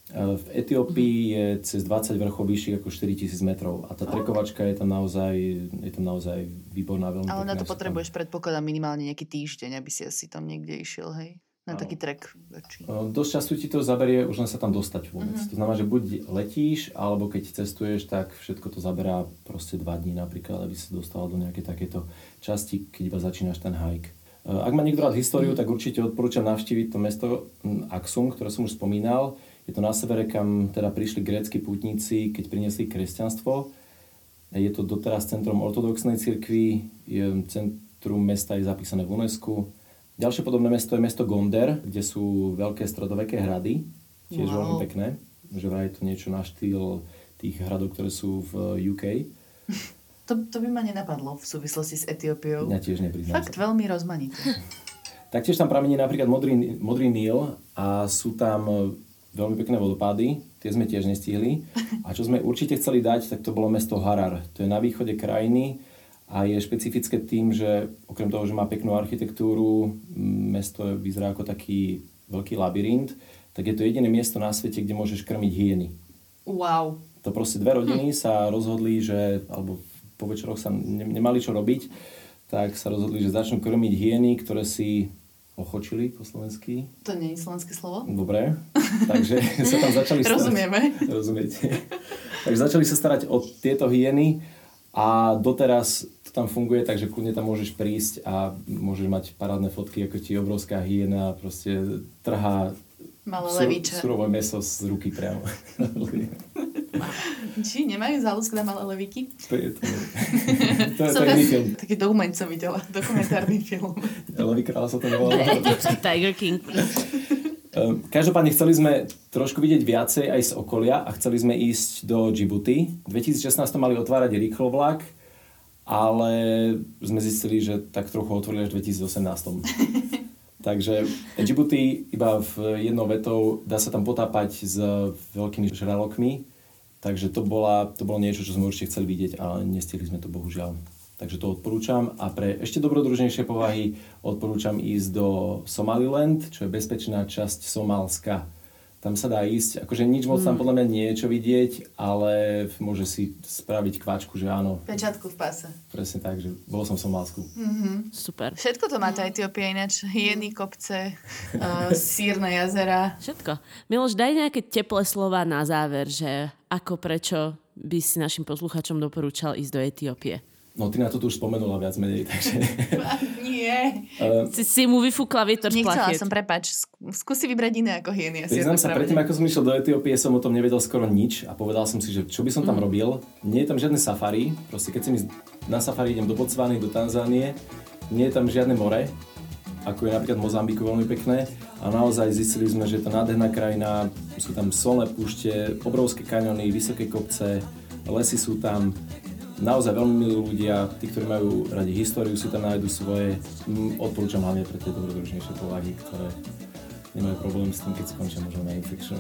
Speaker 3: V Etiópii je cez 20 vrchov vyšších ako 4000 metrov a tá trekovačka je tam naozaj, je tam naozaj výborná, veľmi
Speaker 1: Ale na to potrebuješ predpokladám minimálne nejaký týždeň, aby si asi tam niekde išiel, hej? Na taký trek väčší.
Speaker 3: Dosť času ti to zaberie už len sa tam dostať vôbec. Mm-hmm. To znamená, že buď letíš, alebo keď cestuješ, tak všetko to zaberá proste dva dní napríklad, aby si dostal do nejakej takéto časti, keď iba začínaš ten hike. Ak má niekto rád históriu, mm. tak určite odporúčam navštíviť to mesto Axum, ktoré som už spomínal. Je to na severe, kam teda prišli grécky pútnici, keď priniesli kresťanstvo. Je to doteraz centrom ortodoxnej cirkvi, je centrum mesta je zapísané v UNESCO. Ďalšie podobné mesto je mesto Gonder, kde sú veľké stredoveké hrady, tiež wow. veľmi pekné. Že vraj je to niečo na štýl tých hradov, ktoré sú v UK.
Speaker 1: To, to by ma nenapadlo v súvislosti s Etiópiou.
Speaker 3: Ja tiež nepriznám
Speaker 1: Fakt sa. veľmi rozmanité. *laughs*
Speaker 3: Taktiež tam pramení napríklad modrý, modrý Níl a sú tam veľmi pekné vodopády, tie sme tiež nestihli. A čo sme určite chceli dať, tak to bolo mesto Harar. To je na východe krajiny a je špecifické tým, že okrem toho, že má peknú architektúru, mesto vyzerá ako taký veľký labyrint, tak je to jediné miesto na svete, kde môžeš krmiť hyeny.
Speaker 1: Wow.
Speaker 3: To proste dve rodiny hm. sa rozhodli, že, alebo po večeroch sa ne, nemali čo robiť, tak sa rozhodli, že začnú krmiť hyeny, ktoré si ochočili po slovensky.
Speaker 1: To nie je slovenské slovo?
Speaker 3: Dobre, takže sa tam *laughs* začali
Speaker 1: starať. Rozumieme.
Speaker 3: Rozumiete. takže začali sa starať o tieto hyeny a doteraz to tam funguje, takže kľudne tam môžeš prísť a môžeš mať parádne fotky, ako ti obrovská hyena proste trhá
Speaker 1: Malé levíče.
Speaker 3: Surové meso z ruky priamo. *laughs*
Speaker 1: Či nemajú záľusk na malé levíky?
Speaker 3: To je to. to je to iný film.
Speaker 1: Taký dokument som videla, dokumentárny film. *laughs*
Speaker 3: Levý kráľ sa to nevolá.
Speaker 2: Tiger King.
Speaker 3: Ehm, každopádne chceli sme trošku vidieť viacej aj z okolia a chceli sme ísť do Djibouti. V 2016 mali otvárať rýchlo vlak, ale sme zistili, že tak trochu otvorili až v 2018. *laughs* Takže Djibouti iba v jednou vetou dá sa tam potápať s veľkými žralokmi, takže to, bola, to bolo niečo, čo sme určite chceli vidieť, ale nestihli sme to bohužiaľ. Takže to odporúčam a pre ešte dobrodružnejšie povahy odporúčam ísť do Somaliland, čo je bezpečná časť Somálska tam sa dá ísť, akože nič moc tam mm. podľa mňa nie je čo vidieť, ale môže si spraviť kvačku, že áno.
Speaker 1: Pečiatku v páse.
Speaker 3: Presne tak, že bol som v Somálsku.
Speaker 2: Mm-hmm. Super.
Speaker 1: Všetko to má tá Etiópia ináč. Hyeny, kopce, uh, *laughs* sírne jazera.
Speaker 2: Všetko. Miloš, daj nejaké teplé slova na záver, že ako, prečo by si našim posluchačom doporúčal ísť do Etiópie.
Speaker 3: No ty na to tu už spomenula viac menej, *laughs* takže...
Speaker 1: Nie.
Speaker 2: Uh, si, si mu vyfúkla vietor
Speaker 1: Nechcela som, prepač. Skúsi vybrať iné ako hyeny.
Speaker 3: Priznám sa, predtým ako som išiel do Etiópie, som o tom nevedel skoro nič a povedal som si, že čo by som tam mm. robil. Nie je tam žiadne safari, proste keď si mi na safari idem do Botswany, do Tanzánie, nie je tam žiadne more, ako je napríklad Mozambiku veľmi pekné a naozaj zistili sme, že je to nádherná krajina, sú tam solné púšte, obrovské kaňony, vysoké kopce, lesy sú tam, naozaj veľmi milí ľudia, tí, ktorí majú radi históriu, si tam nájdu svoje. Odporúčam hlavne pre tie dobrodružnejšie povahy, ktoré nemajú problém s tým, keď skončia možno na infection.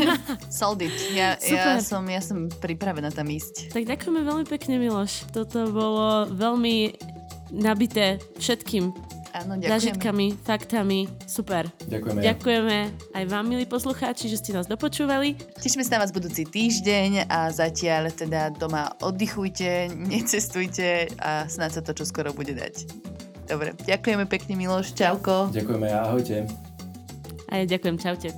Speaker 3: *laughs*
Speaker 1: Sold it. Ja, ja, som, ja som pripravená tam ísť.
Speaker 2: Tak ďakujeme veľmi pekne, Miloš. Toto bolo veľmi nabité všetkým
Speaker 1: Áno, ďakujeme.
Speaker 2: Zážitkami, faktami. Super.
Speaker 3: Ďakujeme.
Speaker 2: Ďakujeme aj vám, milí poslucháči, že ste nás dopočúvali.
Speaker 1: Tešíme sa na vás budúci týždeň a zatiaľ teda doma oddychujte, *laughs* necestujte a snáď sa to čo skoro bude dať. Dobre, ďakujeme pekne Miloš, čauko.
Speaker 3: Ďakujeme, ahojte.
Speaker 2: A ja ďakujem, čaute.